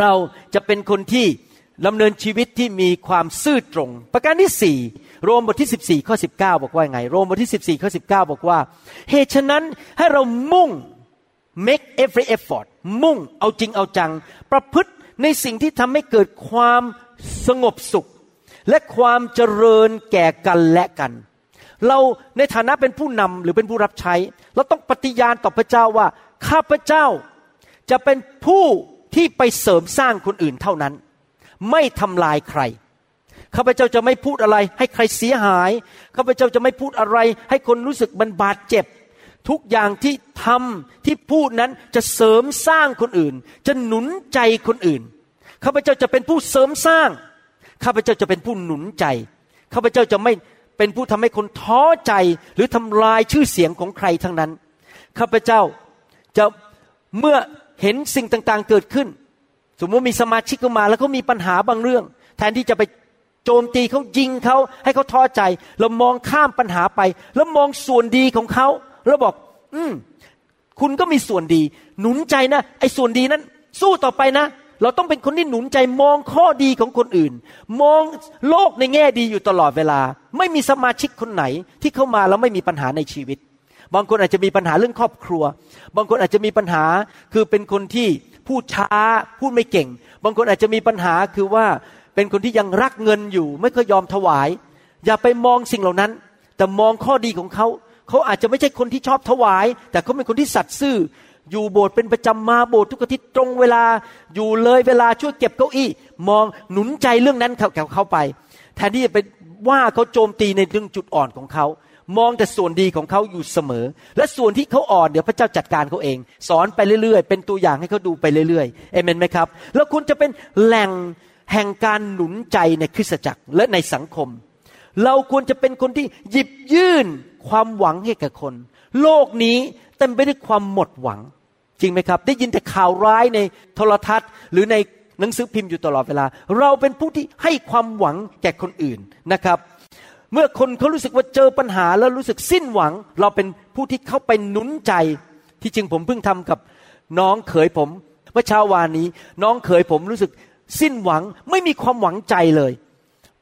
เราจะเป็นคนที่ดำเนินชีวิตที่มีความซื่อตรง ประการที่สี่โรมบทที่14ข้อ19บเก้าบอกว่าไง โรมบทที่14ข้อ19บอกว่า เหตุฉะนั้นให้เรามุ่ง make every effort มุ่งเอาจริงเอาจัง ประพฤติ ในสิ่งที่ทำให้เกิดความสงบสุข และความเจริญแก่กันและกัน เราในฐานะเป็นผู้นำหรือเป็นผู้รับใช้ เราต้องปฏิญาณต่อพระเจ้าว่า ข้าพระเจ้าจะเป็นผู้ที่ไปเสริมสร้างคนอื่นเท่านั้น ไม่ทำลายใครข้าพเจ้าจะไม่พูดอะไร ให้ใครเสียหายข้าพเจ้าจะไม่พูดอะไร ให้คนรู้สึกมันบาดเจ็บ ทุกอย่างที่ทำที่พูดนั้นจะเสริมสร้างคนอื่น จะหนุนใจคนอื่นข้าพเจ้าจะเป็นผู้เสริมสร้างข้าพเจ้าจะเป็นผู้หนุนใจข้าพเจ้าจะไม่เป็นผู้ทำให้คนท้อใจหรือทำลายชื่อเสียงของใครทั้งนั้นข้าพเจ้าจะเมื่อเห็นสิ่งต่างๆเกิดขึ้น สมมติมีสมาชิกเข้ามา แล้วเขามีปัญหาบางเรื่อง แทนที่จะไปโจมตีเขายิงเขาให้เขาท้อใจ เรามองข้ามปัญหาไป แล้วมองส่วนดีของเขา แล้วบอก อืมคุณก็มีส่วนดี หนุนใจนะไอ้ส่วนดีนั้น สู้ต่อไปนะ เราต้องเป็นคนที่หนุนใจมองข้อดีของคนอื่น มองโลกในแง่ดีอยู่ตลอดเวลา ไม่มีสมาชิกคนไหน ที่เข้ามาแล้วไม่มีปัญหาในชีวิต บางคนอาจจะมีปัญหาเรื่องครอบครัว บางคนอาจจะมีปัญหาคือเป็นคนที่พูดช้าพูดไม่เก่ง บางคนอาจจะมีปัญหาคือว่าเป็นคนที่ยังรักเงินอยู่ ไม่เคยยอมถวาย อย่าไปมองสิ่งเหล่านั้น แต่มองข้อดีของเขา เขาอาจจะไม่ใช่คนที่ชอบถวาย แต่เขาเป็นคนที่สัตย์ซื่อ อยู่โบสถ์เป็นประจำมาโบสถ์ทุกอาทิตย์ตรงเวลา อยู่เลยเวลาช่วยเก็บเก้าอี้ มองหนุนใจเรื่องนั้นเขาเขาเข้าไป แทนที่จะไปว่าเขาโจมตีในเรื่องจุดอ่อนของเขา มองแต่ส่วนดีของเขาอยู่เสมอ และส่วนที่เขาอ่อนเดี๋ยวพระเจ้าจัดการเขาเอง สอนไปเรื่อยๆ เป็นตัวอย่างให้เขาดูไปเรื่อยๆเอเมนไหมครับ แล้วคุณจะเป็นแหล่งแห่งการหนุนใจในคริสตจักรและในสังคม เราควรจะเป็นคนที่หยิบยื่น ความหวังให้กับคน โลกนี้เต็มไปด้วยความหมดหวัง จริงไหมครับ ได้ยินแต่ข่าวร้ายในโทรทัศน์ หรือในหนังสือพิมพ์อยู่ตลอดเวลา เราเป็นผู้ที่ให้ความหวังแก่คนอื่นนะครับ เมื่อคนเขารู้สึกว่าเจอปัญหาแล้วรู้สึกสิ้นหวัง เราเป็นผู้ที่เข้าไปหนุนใจ ที่จริงผมเพิ่งทำกับน้องเขยผมเมื่อเช้าวานนี้ น้องเขยผมรู้สึกสิ้นหวังไม่มีความหวังใจเลย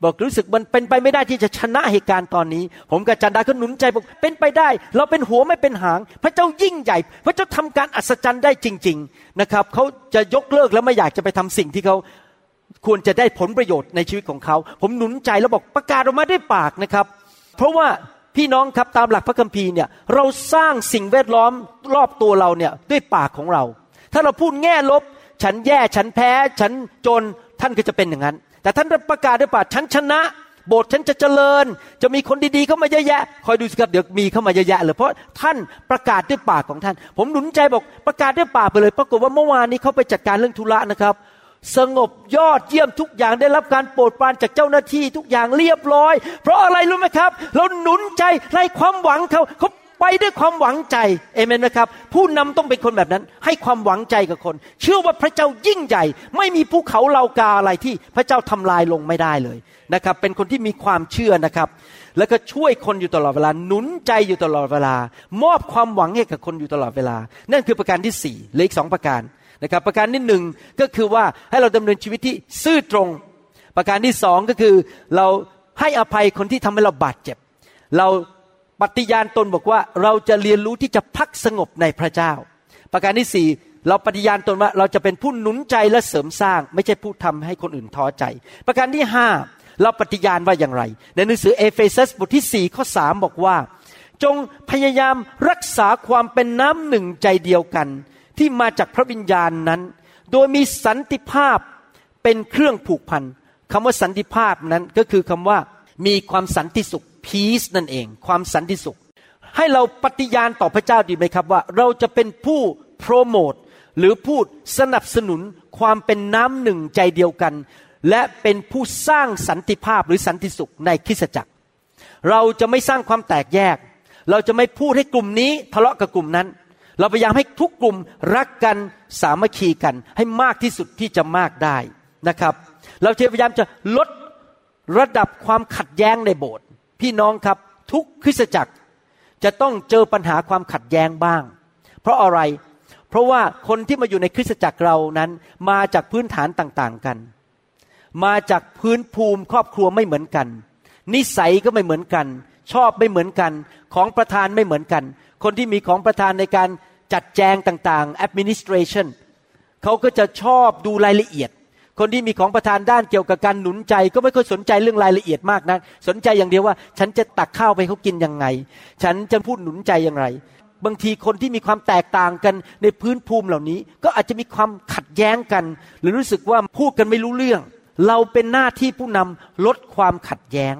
บอกรู้สึกมันเป็นไปไม่ได้ที่จะชนะเหตุการณ์ตอนนี้ ผมกับจันดาก็หนุนใจบอกเป็นไปได้ เราเป็นหัวไม่เป็นหาง พระเจ้ายิ่งใหญ่ พระเจ้าทำการอัศจรรย์ได้จริง ๆนะครับเขาจะยกเลิกแล้วไม่อยากจะไปทำสิ่งที่เขาควรจะได้ผลประโยชน์ในชีวิตของเขา ผมหนุนใจแล้วบอกประกาศออกมาด้วยปากนะครับ เพราะว่าพี่น้องครับตามหลักพระคัมภีร์เนี่ยเราสร้างสิ่งแวดล้อมรอบตัวเราเนี่ยด้วยปากของเรา ถ้าเราพูดแง่ลบ ฉันแย่ฉันแพ้ ฉันจนท่านก็จะเป็นอย่างนั้น แต่ท่านประกาศด้วยปากฉันชนะ โบสถ์ฉันจะเจริญ จะมีคนดีๆเข้ามาเยอะแยะ คอยดูสิครับเดี๋ยวมีเข้ามาเยอะแยะเลยเพราะท่านประกาศด้วยปากของท่าน ผมหนุนใจบอกประกาศด้วยปากไปเลย ปรากฏว่าเมื่อวานนี้เขาไปจัดการเรื่องธุระนะครับ สงบยอดเยี่ยมทุกอย่างได้รับการโปรดปรานจากเจ้าหน้าที่ทุกอย่างเรียบร้อย เพราะอะไรรู้ไหมครับ เราหนุนใจไล่ความหวังเขาเขา ไปด้วยความหวังใจเอเมนไหมครับ ผู้นำต้องเป็นคนแบบนั้น ให้ความหวังใจกับคน เชื่อว่าพระเจ้ายิ่งใหญ่ ไม่มีภูเขาเหล่ากาอะไรที่พระเจ้าทำลายลงไม่ได้เลยนะครับ เป็นคนที่มีความเชื่อนะครับ แล้วก็ช่วยคนอยู่ตลอดเวลาหนุนใจอยู่ตลอดเวลา มอบความหวังให้กับคนอยู่ตลอดเวลา นั่นคือประการที่สี่เหลืออีกสองประการนะครับประการที่หนึ่งก็คือว่าให้เราดำเนินชีวิตที่ซื่อตรง ประการที่สองก็คือเราให้อภัยคนที่ทำให้เราบาดเจ็บ เรา ปฏิญาณตนบอกว่าเราจะเรียนรู้ที่จะพักสงบในพระเจ้า ประการที่สี่เราปฏิญาณตนว่าเราจะเป็นผู้หนุนใจและเสริมสร้าง ไม่ใช่ผู้ทำให้คนอื่นท้อใจ ประการที่ห้าเราปฏิญาณว่าอย่างไร ในหนังสือเอเฟซัสบทที่สี่ข้อสามบอกว่า จงพยายามรักษาความเป็นน้ำหนึ่งใจเดียวกัน ที่มาจากพระวิญญาณนั้น โดยมีสันติภาพเป็นเครื่องผูกพันคำว่าสันติภาพนั้นก็คือคำว่ามีความสันติสุข peace นั่นเอง ความสันติสุข ให้เราปฏิญาณต่อพระเจ้าดีไหมครับว่า เราจะเป็นผู้โปรโมทหรือพูดสนับสนุนความเป็นน้ำหนึ่งใจเดียวกัน และเป็นผู้สร้างสันติภาพหรือสันติสุขในคริสตจักร เราจะไม่สร้างความแตกแยก เราจะไม่พูดให้กลุ่มนี้ทะเลาะกับกลุ่มนั้น เราพยายามให้ทุกกลุ่มรักกันสามัคคีกัน ให้มากที่สุดที่จะมากได้นะครับ เราจะพยายามจะลดระดับความขัดแย้งในโบสถ์ พี่น้องครับทุกคริสตจักรจะต้องเจอปัญหาความขัดแย้งบ้าง เพราะอะไร เพราะว่าคนที่มาอยู่ในคริสตจักรเรานั้นมาจากพื้นฐานต่างๆกัน มาจากพื้นภูมิครอบครัวไม่เหมือนกัน นิสัยก็ไม่เหมือนกัน ชอบไม่เหมือนกัน ของประธานไม่เหมือนกัน คนที่มีของประธานในการจัดแจงต่างๆ administration เขาก็จะชอบดูรายละเอียด คนที่มีของประธานด้านเกี่ยวกับการหนุนใจ ก็ไม่ค่อยสนใจเรื่องรายละเอียดมากนะักสนใจอย่างเดียวว่า ฉันจะตักข้าวไปเขากินยังไง ฉันจะพูดหนุนใจอย่างไร บางทีคนที่มีความแตกต่างกันในพื้นภูมิเหล่านี้ ก็อาจจะมีความขัดแย้งกัน หรือรู้สึกว่าพูดกันไม่รู้เรื่อง เราเป็นหน้าที่ผู้นำลดความขัดแย้ง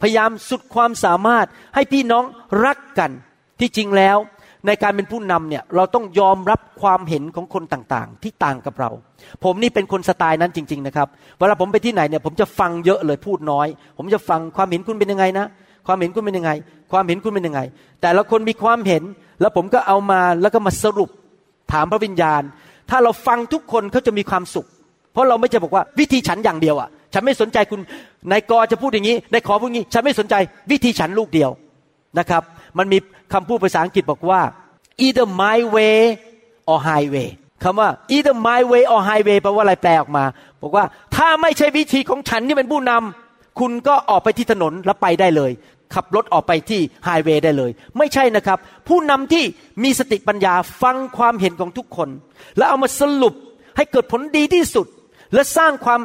พยายามสุดความสามารถให้พี่น้องรักกัน ที่จริงแล้ว ในการเป็นผู้นำเนี่ยเราต้องยอมรับความเห็นของคนต่างๆ ที่ต่างกับเรา ผมนี่เป็นคนสไตล์นั้นจริง ๆ นะครับ เวลาผมไปที่ไหนเนี่ยผมจะฟังเยอะเลยพูดน้อย ผมจะฟังความเห็นคุณเป็นยังไงนะ ความเห็นคุณเป็นยังไง ความเห็นคุณเป็นยังไง แต่ละคนมีความเห็น แล้วผมก็เอามาแล้วก็มาสรุปถามพระวิญญาณ ถ้าเราฟังทุกคนเขาจะมีความสุข เพราะเราไม่จะบอกว่าวิธีฉันอย่างเดียวอะ ฉันไม่สนใจคุณนายกอจะพูดอย่างนี้นายขอพูดอย่างนี้ ฉันไม่สนใจวิธีฉันลูกเดียวนะครับ มันมีคำพูดภาษาอังกฤษบอกว่า either my way or highway คำว่า either my way or highway แปลว่าอะไรแปลออกมา บอกว่าถ้าไม่ใช่วิธีของฉันที่เป็นผู้นำคุณก็ออกไปที่ถนนแล้วไปได้เลย ขับรถออกไปที่ไฮเวย์ได้เลย ไม่ใช่นะครับ ผู้นำที่มีสติปัญญาฟังความเห็นของทุกคน แล้วเอามาสรุปให้เกิดผลดีที่สุด และสร้างความ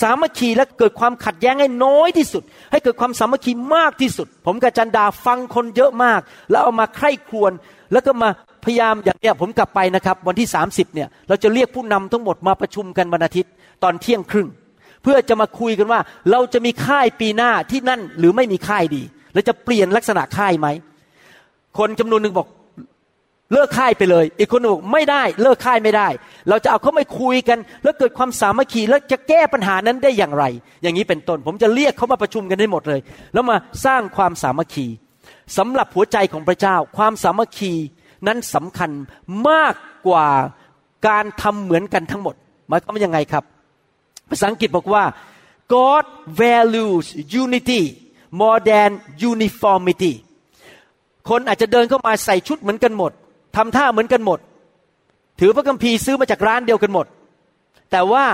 สามัคคีและเกิดความขัดแย้งให้น้อยที่สุด ให้เกิดความสามัคคีมากที่สุด ผมกับจันดาฟังคนเยอะมาก แล้วเอามาใคร่ครวญแล้วก็มาพยายามอย่างเนี้ยผมกลับไปนะครับ วันที่ 30เนี่ยเราจะเรียกผู้นำทั้งหมดมาประชุมกันวันอาทิตย์ตอนเที่ยงครึ่ง เพื่อจะมาคุยกันว่า เราจะมีค่ายปีหน้าที่นั่นหรือไม่มีค่ายดีเราจะเปลี่ยนลักษณะค่ายไหมคนจำนวนหนึ่งบอก เลิกค่ายไปเลย อีกคนหนึ่งบอกไม่ได้เลิกค่ายไม่ได้ เราจะเอาเขาไม่คุยกัน แล้วเกิดความสามัคคีแล้วจะแก้ปัญหานั้นได้อย่างไร อย่างนี้เป็นต้นผมจะเรียกเขามาประชุมกันได้หมดเลย แล้วมาสร้างความสามัคคีสำหรับหัวใจของพระเจ้า ความสามัคคีนั้นสำคัญมากกว่าการทำเหมือนกันทั้งหมดหมายความว่ายังไงครับ ภาษาอังกฤษบอกว่า God values unity more than uniformity คนอาจจะเดินเข้ามาใส่ชุดเหมือนกันหมด ทำท่าเหมือนกันหมด ถือพระคัมภีร์ซื้อมาจากร้านเดียวกันหมด แต่ว่า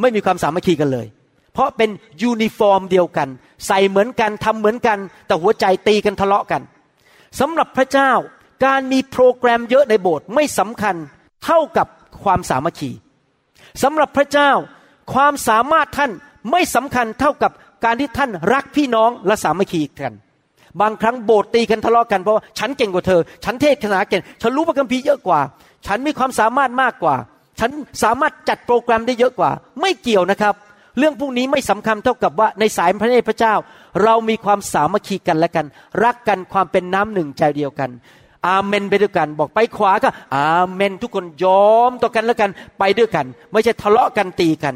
ไม่มีความสามัคคีกันเลย เพราะเป็นยูนิฟอร์มเดียวกัน ใส่เหมือนกันทำเหมือนกัน แต่หัวใจตีกันทะเลาะกันสำหรับพระเจ้าการมีโปรแกรมเยอะในโบสถ์ไม่สำคัญเท่ากับความสามัคคีสำหรับพระเจ้าความสามารถท่านไม่สำคัญเท่ากับการที่ท่านรักพี่น้องและสามัคคีกัน บางครั้งโบสถ์ตีกันทะเลาะกันเพราะว่าฉันเก่งกว่าเธอ ฉันเทศนาเก่ง ฉันรู้พระคัมภีร์เยอะกว่า ฉันมีความสามารถมากกว่า ฉันสามารถจัดโปรแกรมได้เยอะกว่า ไม่เกี่ยวนะครับ เรื่องพวกนี้ไม่สำคัญเท่ากับว่าในสายพระเนตรพระเจ้า เรามีความสามัคคีกันและกัน รักกันความเป็นน้ำหนึ่งใจเดียวกันอาเมนไปด้วยกัน บอกไปขวาก็อาเมน ทุกคนยอมต่อกันแล้วกันไปด้วยกัน ไม่ใช่ทะเลาะกันตีกัน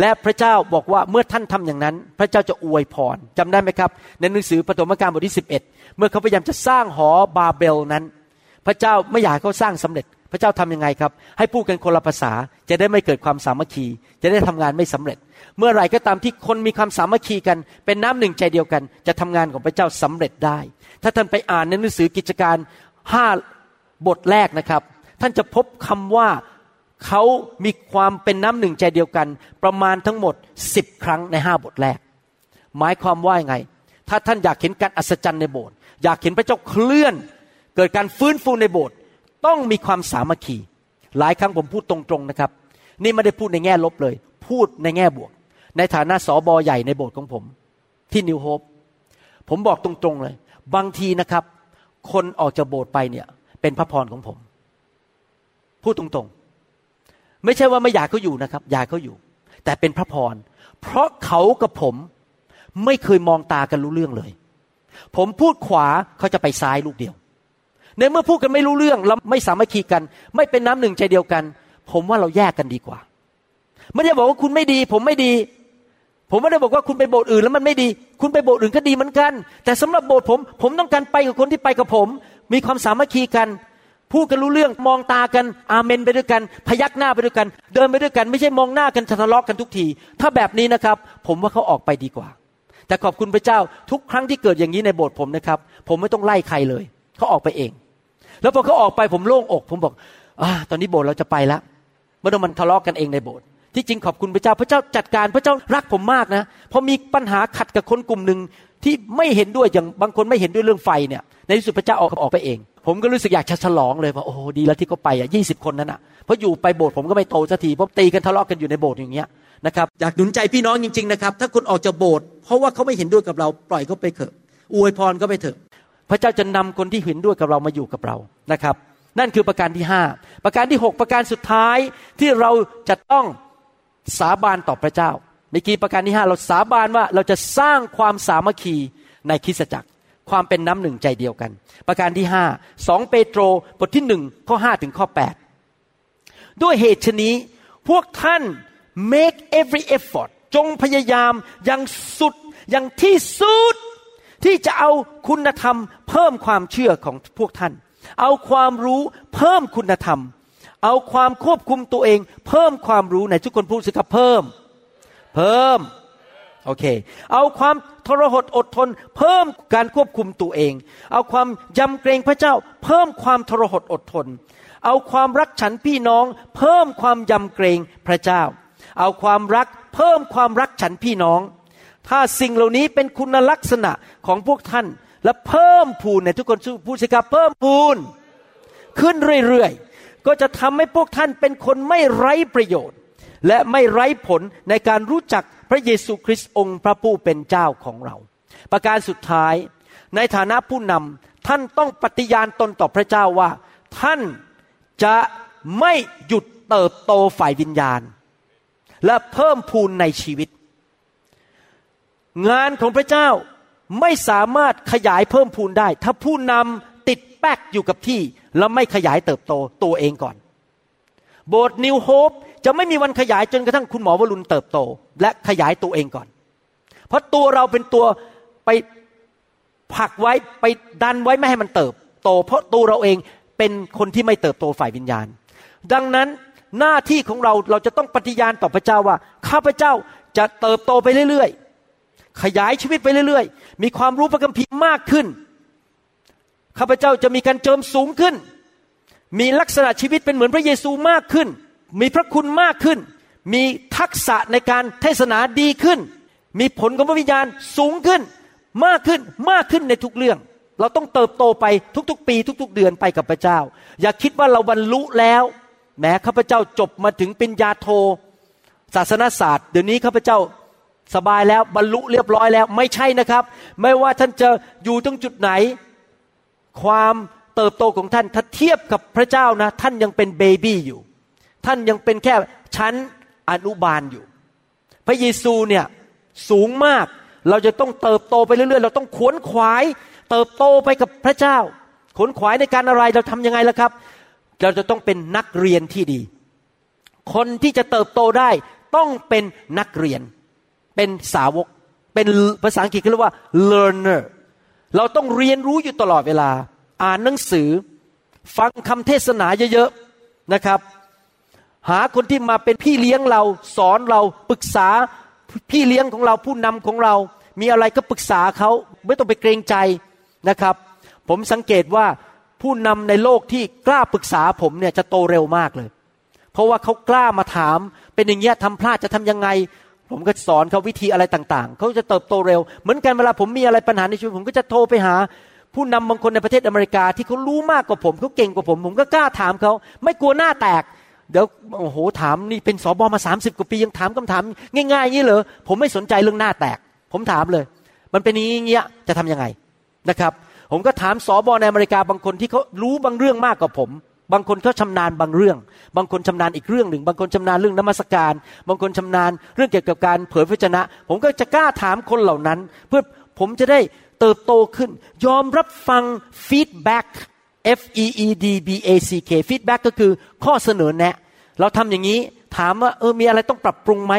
และพระเจ้าบอกว่าเมื่อท่านทำอย่างนั้น พระเจ้าจะอวยพรจำได้ไหมครับ ในหนังสือปฐมกาลบทที่ 11 เมื่อเขาพยายามจะสร้างหอบาเบลนั้น พระเจ้าไม่อยากให้เขาสร้างสำเร็จ พระเจ้าทำยังไงครับ ให้พูดกันคนละภาษาจะได้ไม่เกิดความสามัคคี จะได้ทำงานไม่สำเร็จ เมื่อไหร่ก็ตามที่คนมีความสามัคคีกัน เป็นน้ำหนึ่งใจเดียวกัน จะทำงานของพระเจ้าสำเร็จได้ ถ้าท่านไปอ่านในหนังสือกิจการห้าบทแรกนะครับ ท่านจะพบคำว่า เขามีความเป็นน้ำหนึ่งใจเดียวกัน ประมาณทั้งหมดสิบครั้งในห้าบทแรก หมายความว่ายไง ถ้าท่านอยากเห็นการอัศจรรย์ในโบสถ์อยากเห็นพระเจ้าเคลื่อน เกิดการฟื้นฟูในโบสถ์ต้องมีความสามัคคี หลายครั้งผมพูดตรงๆนะครับ นี่ไม่ได้พูดในแง่ลบเลย พูดในแง่บวก ในฐานะสอบอใหญ่ในโบสถ์ของผม ที่นิวโฮปผมบอกตรงๆเลย บางทีนะครับ คนออกจากโบสถ์ไปเนี่ย เป็นพระพรของผม พูดตรงๆ ไม่ใช่ว่าไม่อยากเขาอยู่นะครับ อยากเขาอยู่ แต่เป็นพระพร เพราะเขากับผมไม่เคยมองตากันรู้เรื่องเลย ผมพูดขวาเขาจะไปซ้ายลูกเดียว ในเมื่อพูดกันไม่รู้เรื่องแล้วไม่สามัคคีกัน ไม่เป็นน้ำหนึ่งใจเดียวกัน ผมว่าเราแยกกันดีกว่า ไม่ได้บอกว่าคุณไม่ดี ผมไม่ดี ผมไม่ได้บอกว่าคุณไปโบสถ์อื่นแล้วมันไม่ดี คุณไปโบสถ์อื่นก็ดีเหมือนกัน แต่สำหรับโบสถ์ผม ผมต้องการไปกับคนที่ไปกับผม มีความสามัคคีกัน พูดกันรู้เรื่องมองตากันอาเมนไปด้วยกัน พยักหน้าไปด้วยกัน เดินไปด้วยกัน ไม่ใช่มองหน้ากันทะเลาะกันทุกที ถ้าแบบนี้นะครับ ผมว่าเขาออกไปดีกว่า แต่ขอบคุณพระเจ้าทุกครั้งที่เกิดอย่างนี้ในโบสถ์ผมนะครับ ผมไม่ต้องไล่ใครเลยเขาออกไปเอง แล้วพอเขาออกไปผมโล่งอก ผมบอกอ่าตอนนี้โบสถ์เราจะไปแล้วไม่ต้องมันทะเลาะกันเองในโบสถ์ที่จริงขอบคุณพระเจ้าพระเจ้าจัดการพระเจ้ารักผมมากนะพอมีปัญหาขัดกับคนกลุ่มหนึ่ง ที่ไม่เห็นด้วยอย่างบางคนไม่เห็นด้วยเรื่องไฟเนี่ยในที่สุดพระเจ้าออกออกไปเอง ผมก็รู้สึกอยากจะฉลองเลยว่าโอ้ดีแล้วที่เขาไปอะยี่สิบคนนั้นอะเพราะอยู่ไปโบสถ์ผมก็ไม่โตสักทีเพราะตีกันทะเลาะกันอยู่ในโบสถ์อย่างเงี้ยนะครับอยากหนุนใจพี่น้องจริงๆนะครับถ้าคนออกจากโบสถ์เพราะว่าเขาไม่เห็นด้วยกับเราปล่อยเขาไปเถอะอวยพรเขาไปเถอะ พระเจ้าจะนำคนที่เห็นด้วยกับเรามาอยู่กับเรานะครับ นั่นคือประการที่ห้าประการที่หกประการสุดท้ายที่เราจะต้องสาบานต่อพระเจ้า เมื่อกี้ประการที่ห้าเราสาบานว่าเราจะสร้างความสามัคคีในคริสตจักร ความเป็นน้ำหนึ่งใจเดียวกัน ประการที่ห้าสองเปโตรบทที่หนึ่งข้อห้าถึงข้อแปดด้วยเหตุชนี้พวกท่าน make every effort จงพยายามอย่างสุดอย่างที่สุด ที่จะเอาคุณธรรม เพิ่มความเชื่อของพวกท่าน เอาความรู้เพิ่มคุณธรรม เอาความควบคุมตัวเอง เพิ่มความรู้ในทุกคนพูดสิครับเพิ่ม เพิ่มโอเค เอาความทรหดอดทน เพิ่มการควบคุมตัวเอง เอาความยำเกรงพระเจ้า เพิ่มความทรหดอดทน เอาความรักฉันพี่น้อง เพิ่มความยำเกรงพระเจ้า เอาความรักเพิ่มความรักฉันพี่น้อง ถ้าสิ่งเหล่านี้เป็นคุณลักษณะของพวกท่าน และเพิ่มพูนในทุกคนพูดสิครับเพิ่มพูน ขึ้นเรื่อยๆก็จะทำให้พวกท่านเป็นคนไม่ไร้ประโยชน์ และไม่ไร้ผลในการรู้จักพระเยซูคริสต์องค์พระผู้เป็นเจ้าของเรา ประการสุดท้ายในฐานะผู้นำท่านต้องปฏิญาณตนต่อพระเจ้าว่า ท่านจะไม่หยุดเติบโตฝ่ายวิญญาณ และเพิ่มพูนในชีวิต งานของพระเจ้าไม่สามารถขยายเพิ่มพูนได้ ถ้าผู้นำติดแป๊กอยู่กับที่ แล้วไม่ขยายเติบโตตัวเองก่อน โบสถ์นิวโฮปจะไม่มีวันขยายจนกระทั่งคุณหมอวรุณเติบโต และขยายตัวเองก่อน เพราะตัวเราเป็นตัวไปผลักไว้ไปดันไว้ไม่ให้มันเติบ โต เพราะตัวเราเองเป็นคนที่ไม่เติบโตฝ่ายวิญญาณ ดังนั้นหน้าที่ของเราเราจะต้องปฏิญาณต่อพระเจ้าว่า ข้าพเจ้าจะเติบโตไปเรื่อยๆ ขยายชีวิตไปเรื่อยๆ มีความรู้พระคัมภีร์มากขึ้น ข้าพเจ้าจะมีการเจิมสูงขึ้น มีลักษณะชีวิตเป็นเหมือนพระเยซูมากขึ้น มีพระคุณมากขึ้น มีทักษะในการเทศนาดีขึ้น มีผลของพระวิญญาณสูงขึ้น มากขึ้นมากขึ้นในทุกเรื่อง เราต้องเติบโตไปทุกๆ ปี ทุก ๆ เดือนไปกับพระเจ้า อย่าคิดว่าเราบรรลุแล้ว แม้ข้าพเจ้าจบมาถึงปริญญาโท ศาสนศาสตร์ เดี๋ยวนี้ข้าพเจ้าสบายแล้วบรรลุเรียบร้อยแล้วไม่ใช่นะครับ ไม่ว่าท่านจะอยู่ตรงจุดไหน ความ เติบโตของท่านถ้าเทียบกับพระเจ้านะ ท่านยังเป็นเบบี้อยู่ ท่านยังเป็นแค่ชั้นอนุบาลอยู่ พระเยซูเนี่ยสูงมากเราจะต้องเติบโตไปเรื่อยๆ เราต้องขวนขวาย เติบโตไปกับพระเจ้า ขวนขวายในการอะไรเราทำยังไงล่ะครับ เราจะต้องเป็นนักเรียนที่ดี คนที่จะเติบโตได้ต้องเป็นนักเรียน เป็นสาวก เป็นภาษาอังกฤษเขาเรียกว่า learner เราต้องเรียนรู้อยู่ตลอดเวลา อ่านหนังสือ ฟังคำเทศนาเยอะๆนะครับ หาคนที่มาเป็นพี่เลี้ยงเราสอนเราปรึกษาพี่เลี้ยงของเราผู้นำของเรา มีอะไรก็ปรึกษาเขาไม่ต้องไปเกรงใจนะครับ ผมสังเกตว่าผู้นำในโลกที่กล้าปรึกษาผมเนี่ยจะโตเร็วมากเลย เพราะว่าเขากล้ามาถาม เป็นอย่างเงี้ยทำพลาดจะทำยังไง ผมก็สอนเขาวิธีอะไรต่างๆ เขาจะเติบโตเร็ว เหมือนกันเวลาผมมีอะไรปัญหาในชีวิตผมก็จะโทรไปหา ผู้นำบางคนในประเทศอเมริกาที่เขารู้มากกว่าผมเขาเก่งกว่าผม ผมก็กล้าถามเขาไม่กลัวหน้าแตก เดี๋ยวโอ้โหถามนี่เป็นสอบอมาสามสิบกว่าปียังถามคำถาม ง่ายๆอย่างนี้เหรอผมไม่สนใจเรื่องหน้าแตก ผมถามเลย มันเป็นอย่างนี้เงี้ยจะทำยังไงนะครับ ผมก็ถามสอบอในอเมริกาบางคนที่เขารู้บางเรื่องมากกว่าผมบางคนเขาชำนาญบางเรื่อง บางคนชำนาญอีกเรื่องหนึ่ง บางคนชำนาญเรื่องนมัสการ บางคนชำนาญเรื่องเกี่ยวกับการเผยพระวจนะ ผมก็จะกล้าถามคนเหล่านั้น เพื่อผมจะได้ เติบโตขึ้น ยอมรับฟังฟีดแบ็ก F E E D B A C K feedback ก็คือข้อเสนอแนะ เราทำอย่างนี้ถามว่าเออมีอะไรต้องปรับปรุงไหม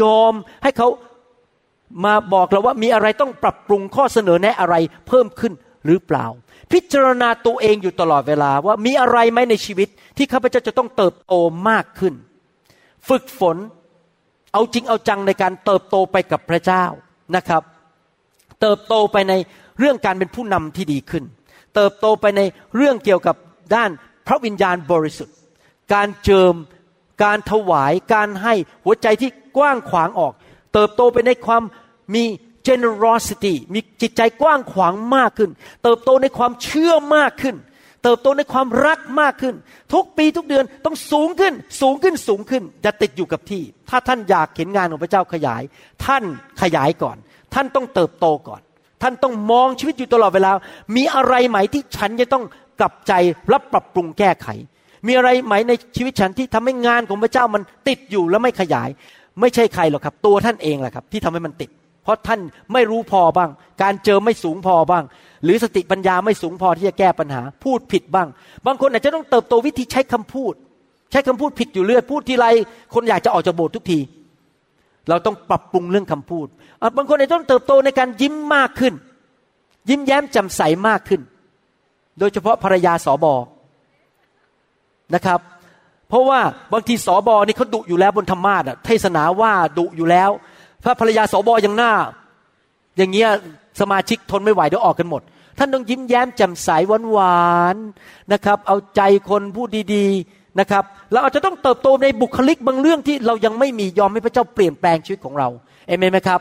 ยอมให้เขามาบอกเราว่ามีอะไรต้องปรับปรุงข้อเสนอแนะอะไรเพิ่มขึ้นหรือเปล่า พิจารณาตัวเองอยู่ตลอดเวลาว่ามีอะไรไหมในชีวิต ที่ข้าพเจ้าจะต้องเติบโตมากขึ้น ฝึกฝนเอาจริงเอาจังในการเติบโตไปกับพระเจ้านะครับ เติบโตไปในเรื่องการเป็นผู้นำที่ดีขึ้น เติบโตไปในเรื่องเกี่ยวกับด้านพระวิญญาณบริสุทธิ์ การเจิม การถวาย การให้หัวใจที่กว้างขวางออก เติบโตไปในความมี generosity มีจิตใจกว้างขวางมากขึ้น เติบโตในความเชื่อมากขึ้น เติบโตในความรักมากขึ้น ทุกปีทุกเดือนต้องสูงขึ้น สูงขึ้นสูงขึ้นอย่าติดอยู่กับที่ ถ้าท่านอยากเห็นงานของพระเจ้าขยาย ท่านขยายก่อน ท่านต้องเติบโตก่อน ท่านต้องมองชีวิตอยู่ตลอดเวลา มีอะไรไหมที่ฉันจะต้องกลับใจรับปรับปรุงแก้ไข มีอะไรไหมในชีวิตฉันที่ทำให้งานของพระเจ้ามันติดอยู่แล้วไม่ขยาย ไม่ใช่ใครหรอกครับ ตัวท่านเองแหละครับ ที่ทำให้มันติด เพราะท่านไม่รู้พอบ้าง การเจอไม่สูงพอบ้าง หรือสติปัญญาไม่สูงพอที่จะแก้ปัญหา พูดผิดบ้าง บางคนอาจจะต้องเติบโตวิธีใช้คำพูด ใช้คำพูดผิดอยู่เรื่อยพูดทีไรคนอยากจะออกจากโบสถ์ทุกที เราต้องปรับปรุงเรื่องคำพูด บางคนอาจจะต้องเติบโตในการยิ้มมากขึ้น ยิ้มแย้มแจ่มใสมากขึ้น โดยเฉพาะภรรยาสอบอนะครับ เพราะว่าบางทีสอบอนี่เขาดุอยู่แล้วบนธรรมาสอเทศนาว่าดุอยู่แล้ว ถ้าภรรยาสอบอยังหน้า อย่างเงี้ยสมาชิกทนไม่ไหวเดี๋ยวออกกันหมด ท่านต้องยิ้มแย้มแจ่มใสหวานๆนะครับ เอาใจคนพูดดีๆ นะครับเราอาจจะต้องเติบโตในบุคลิกบางเรื่องที่เรายังไม่มียอมให้พระเจ้าเปลี่ยนแปลงชีวิตของเราเอเมนไหมครับ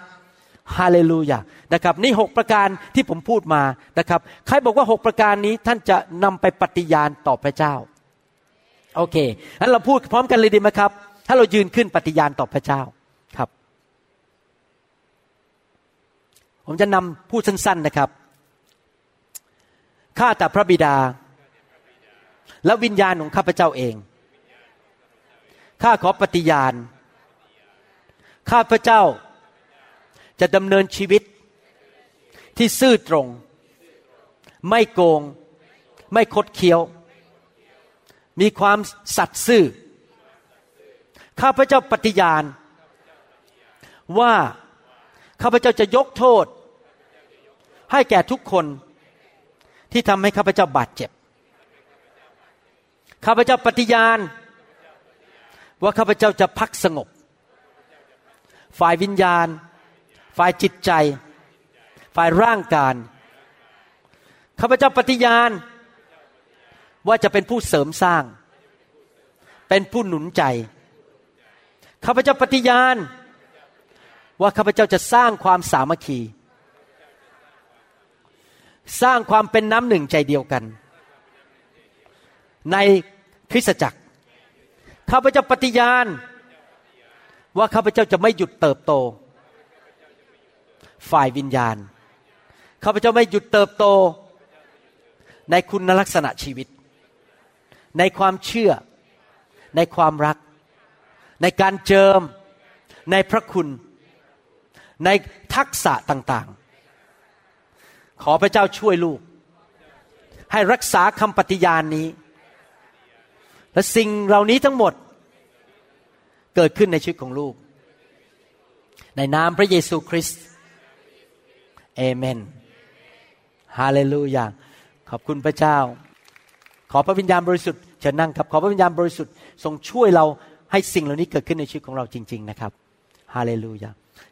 ฮาเลลูยานะครับนี่หกประการที่ผมพูดมานะครับใครบอกว่าหกประการนี้ท่านจะนำไปปฏิญาณต่อพระเจ้าโอเคงั้นเราพูดพร้อมกันเลยดีไหมครับ ถ้าเรายืนขึ้นปฏิญาณต่อพระเจ้าครับ ผมจะนำพูดสั้น ๆนะครับข้าแต่พระบิดา และวิญญาณของข้าพเจ้าเอง ข้าขอปฏิญาณ ข้าพเจ้าจะดำเนินชีวิตที่ซื่อตรง ไม่โกง ไม่คดเคี้ยว มีความสัตย์ซื่อ ข้าพเจ้าปฏิญาณ ว่าข้าพเจ้าจะยกโทษ ให้แก่ทุกคนที่ทำให้ข้าพเจ้าบาดเจ็บ ข้าพเจ้าปฏิญาณ ว่าข้าพเจ้าจะพักสงบ ฝ่ายวิญญาณ ฝ่ายจิตใจ ฝ่ายร่างกายข้าพเจ้าปฏิญาณ ว่าจะเป็นผู้เสริมสร้าง เป็นผู้หนุนใจข้าพเจ้าปฏิญาณ ว่าข้าพเจ้าจะสร้างความสามัคคี สร้างความเป็นน้ำหนึ่งใจเดียวกัน ใน คริสตจักรข้าพเจ้าปฏิญาณ ว่าข้าพเจ้าจะไม่หยุดเติบโต ฝ่ายวิญญาณข้าพเจ้าไม่หยุดเติบโต ในคุณลักษณะชีวิต ในความเชื่อ ในความรัก ในการเจิม ในพระคุณ ในทักษะต่างๆ ขอพระเจ้าช่วยลูก ให้รักษาคำปฏิญาณนี้ และสิ่งเหล่านี้ทั้งหมดเกิดขึ้นในชีวิตของลูก ในนามพระเยซูคริสต์อาเมนฮาเลลูยาขอบคุณพระเจ้า ขอพระวิญญาณบริสุทธิ์เชิญนั่งครับ ขอพระวิญญาณบริสุทธิ์ทรงช่วยเราให้สิ่งเหล่านี้เกิดขึ้นในชีวิตของเราจริง ๆ นะครับฮาเลลูยา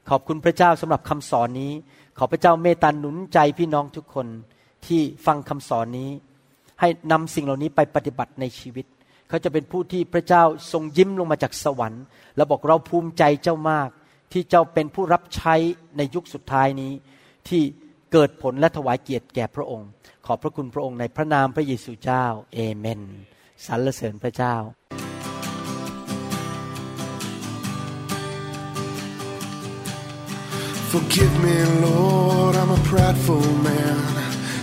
ขอบคุณพระเจ้าสำหรับคำสอนนี้ ขอพระเจ้าเมตตาหนุนใจพี่น้องทุกคนที่ฟังคำสอนนี้ ให้นำสิ่งเหล่านี้ไปปฏิบัติในชีวิต เขาจะเป็นผู้ที่พระเจ้าทรงยิ้มลงมาจากสวรรค์แล้วบอกเราภูมิใจเจ้ามาก ที่เจ้าเป็นผู้รับใช้ในยุคสุดท้ายนี้ที่เกิดผลและถวายเกียรติแก่พระองค์ ขอบพระคุณพระองค์ในพระนามพระเยซูเจ้าเอเมนสรรเสริญพระเจ้า Forgive me, Lord, I'm a prideful man.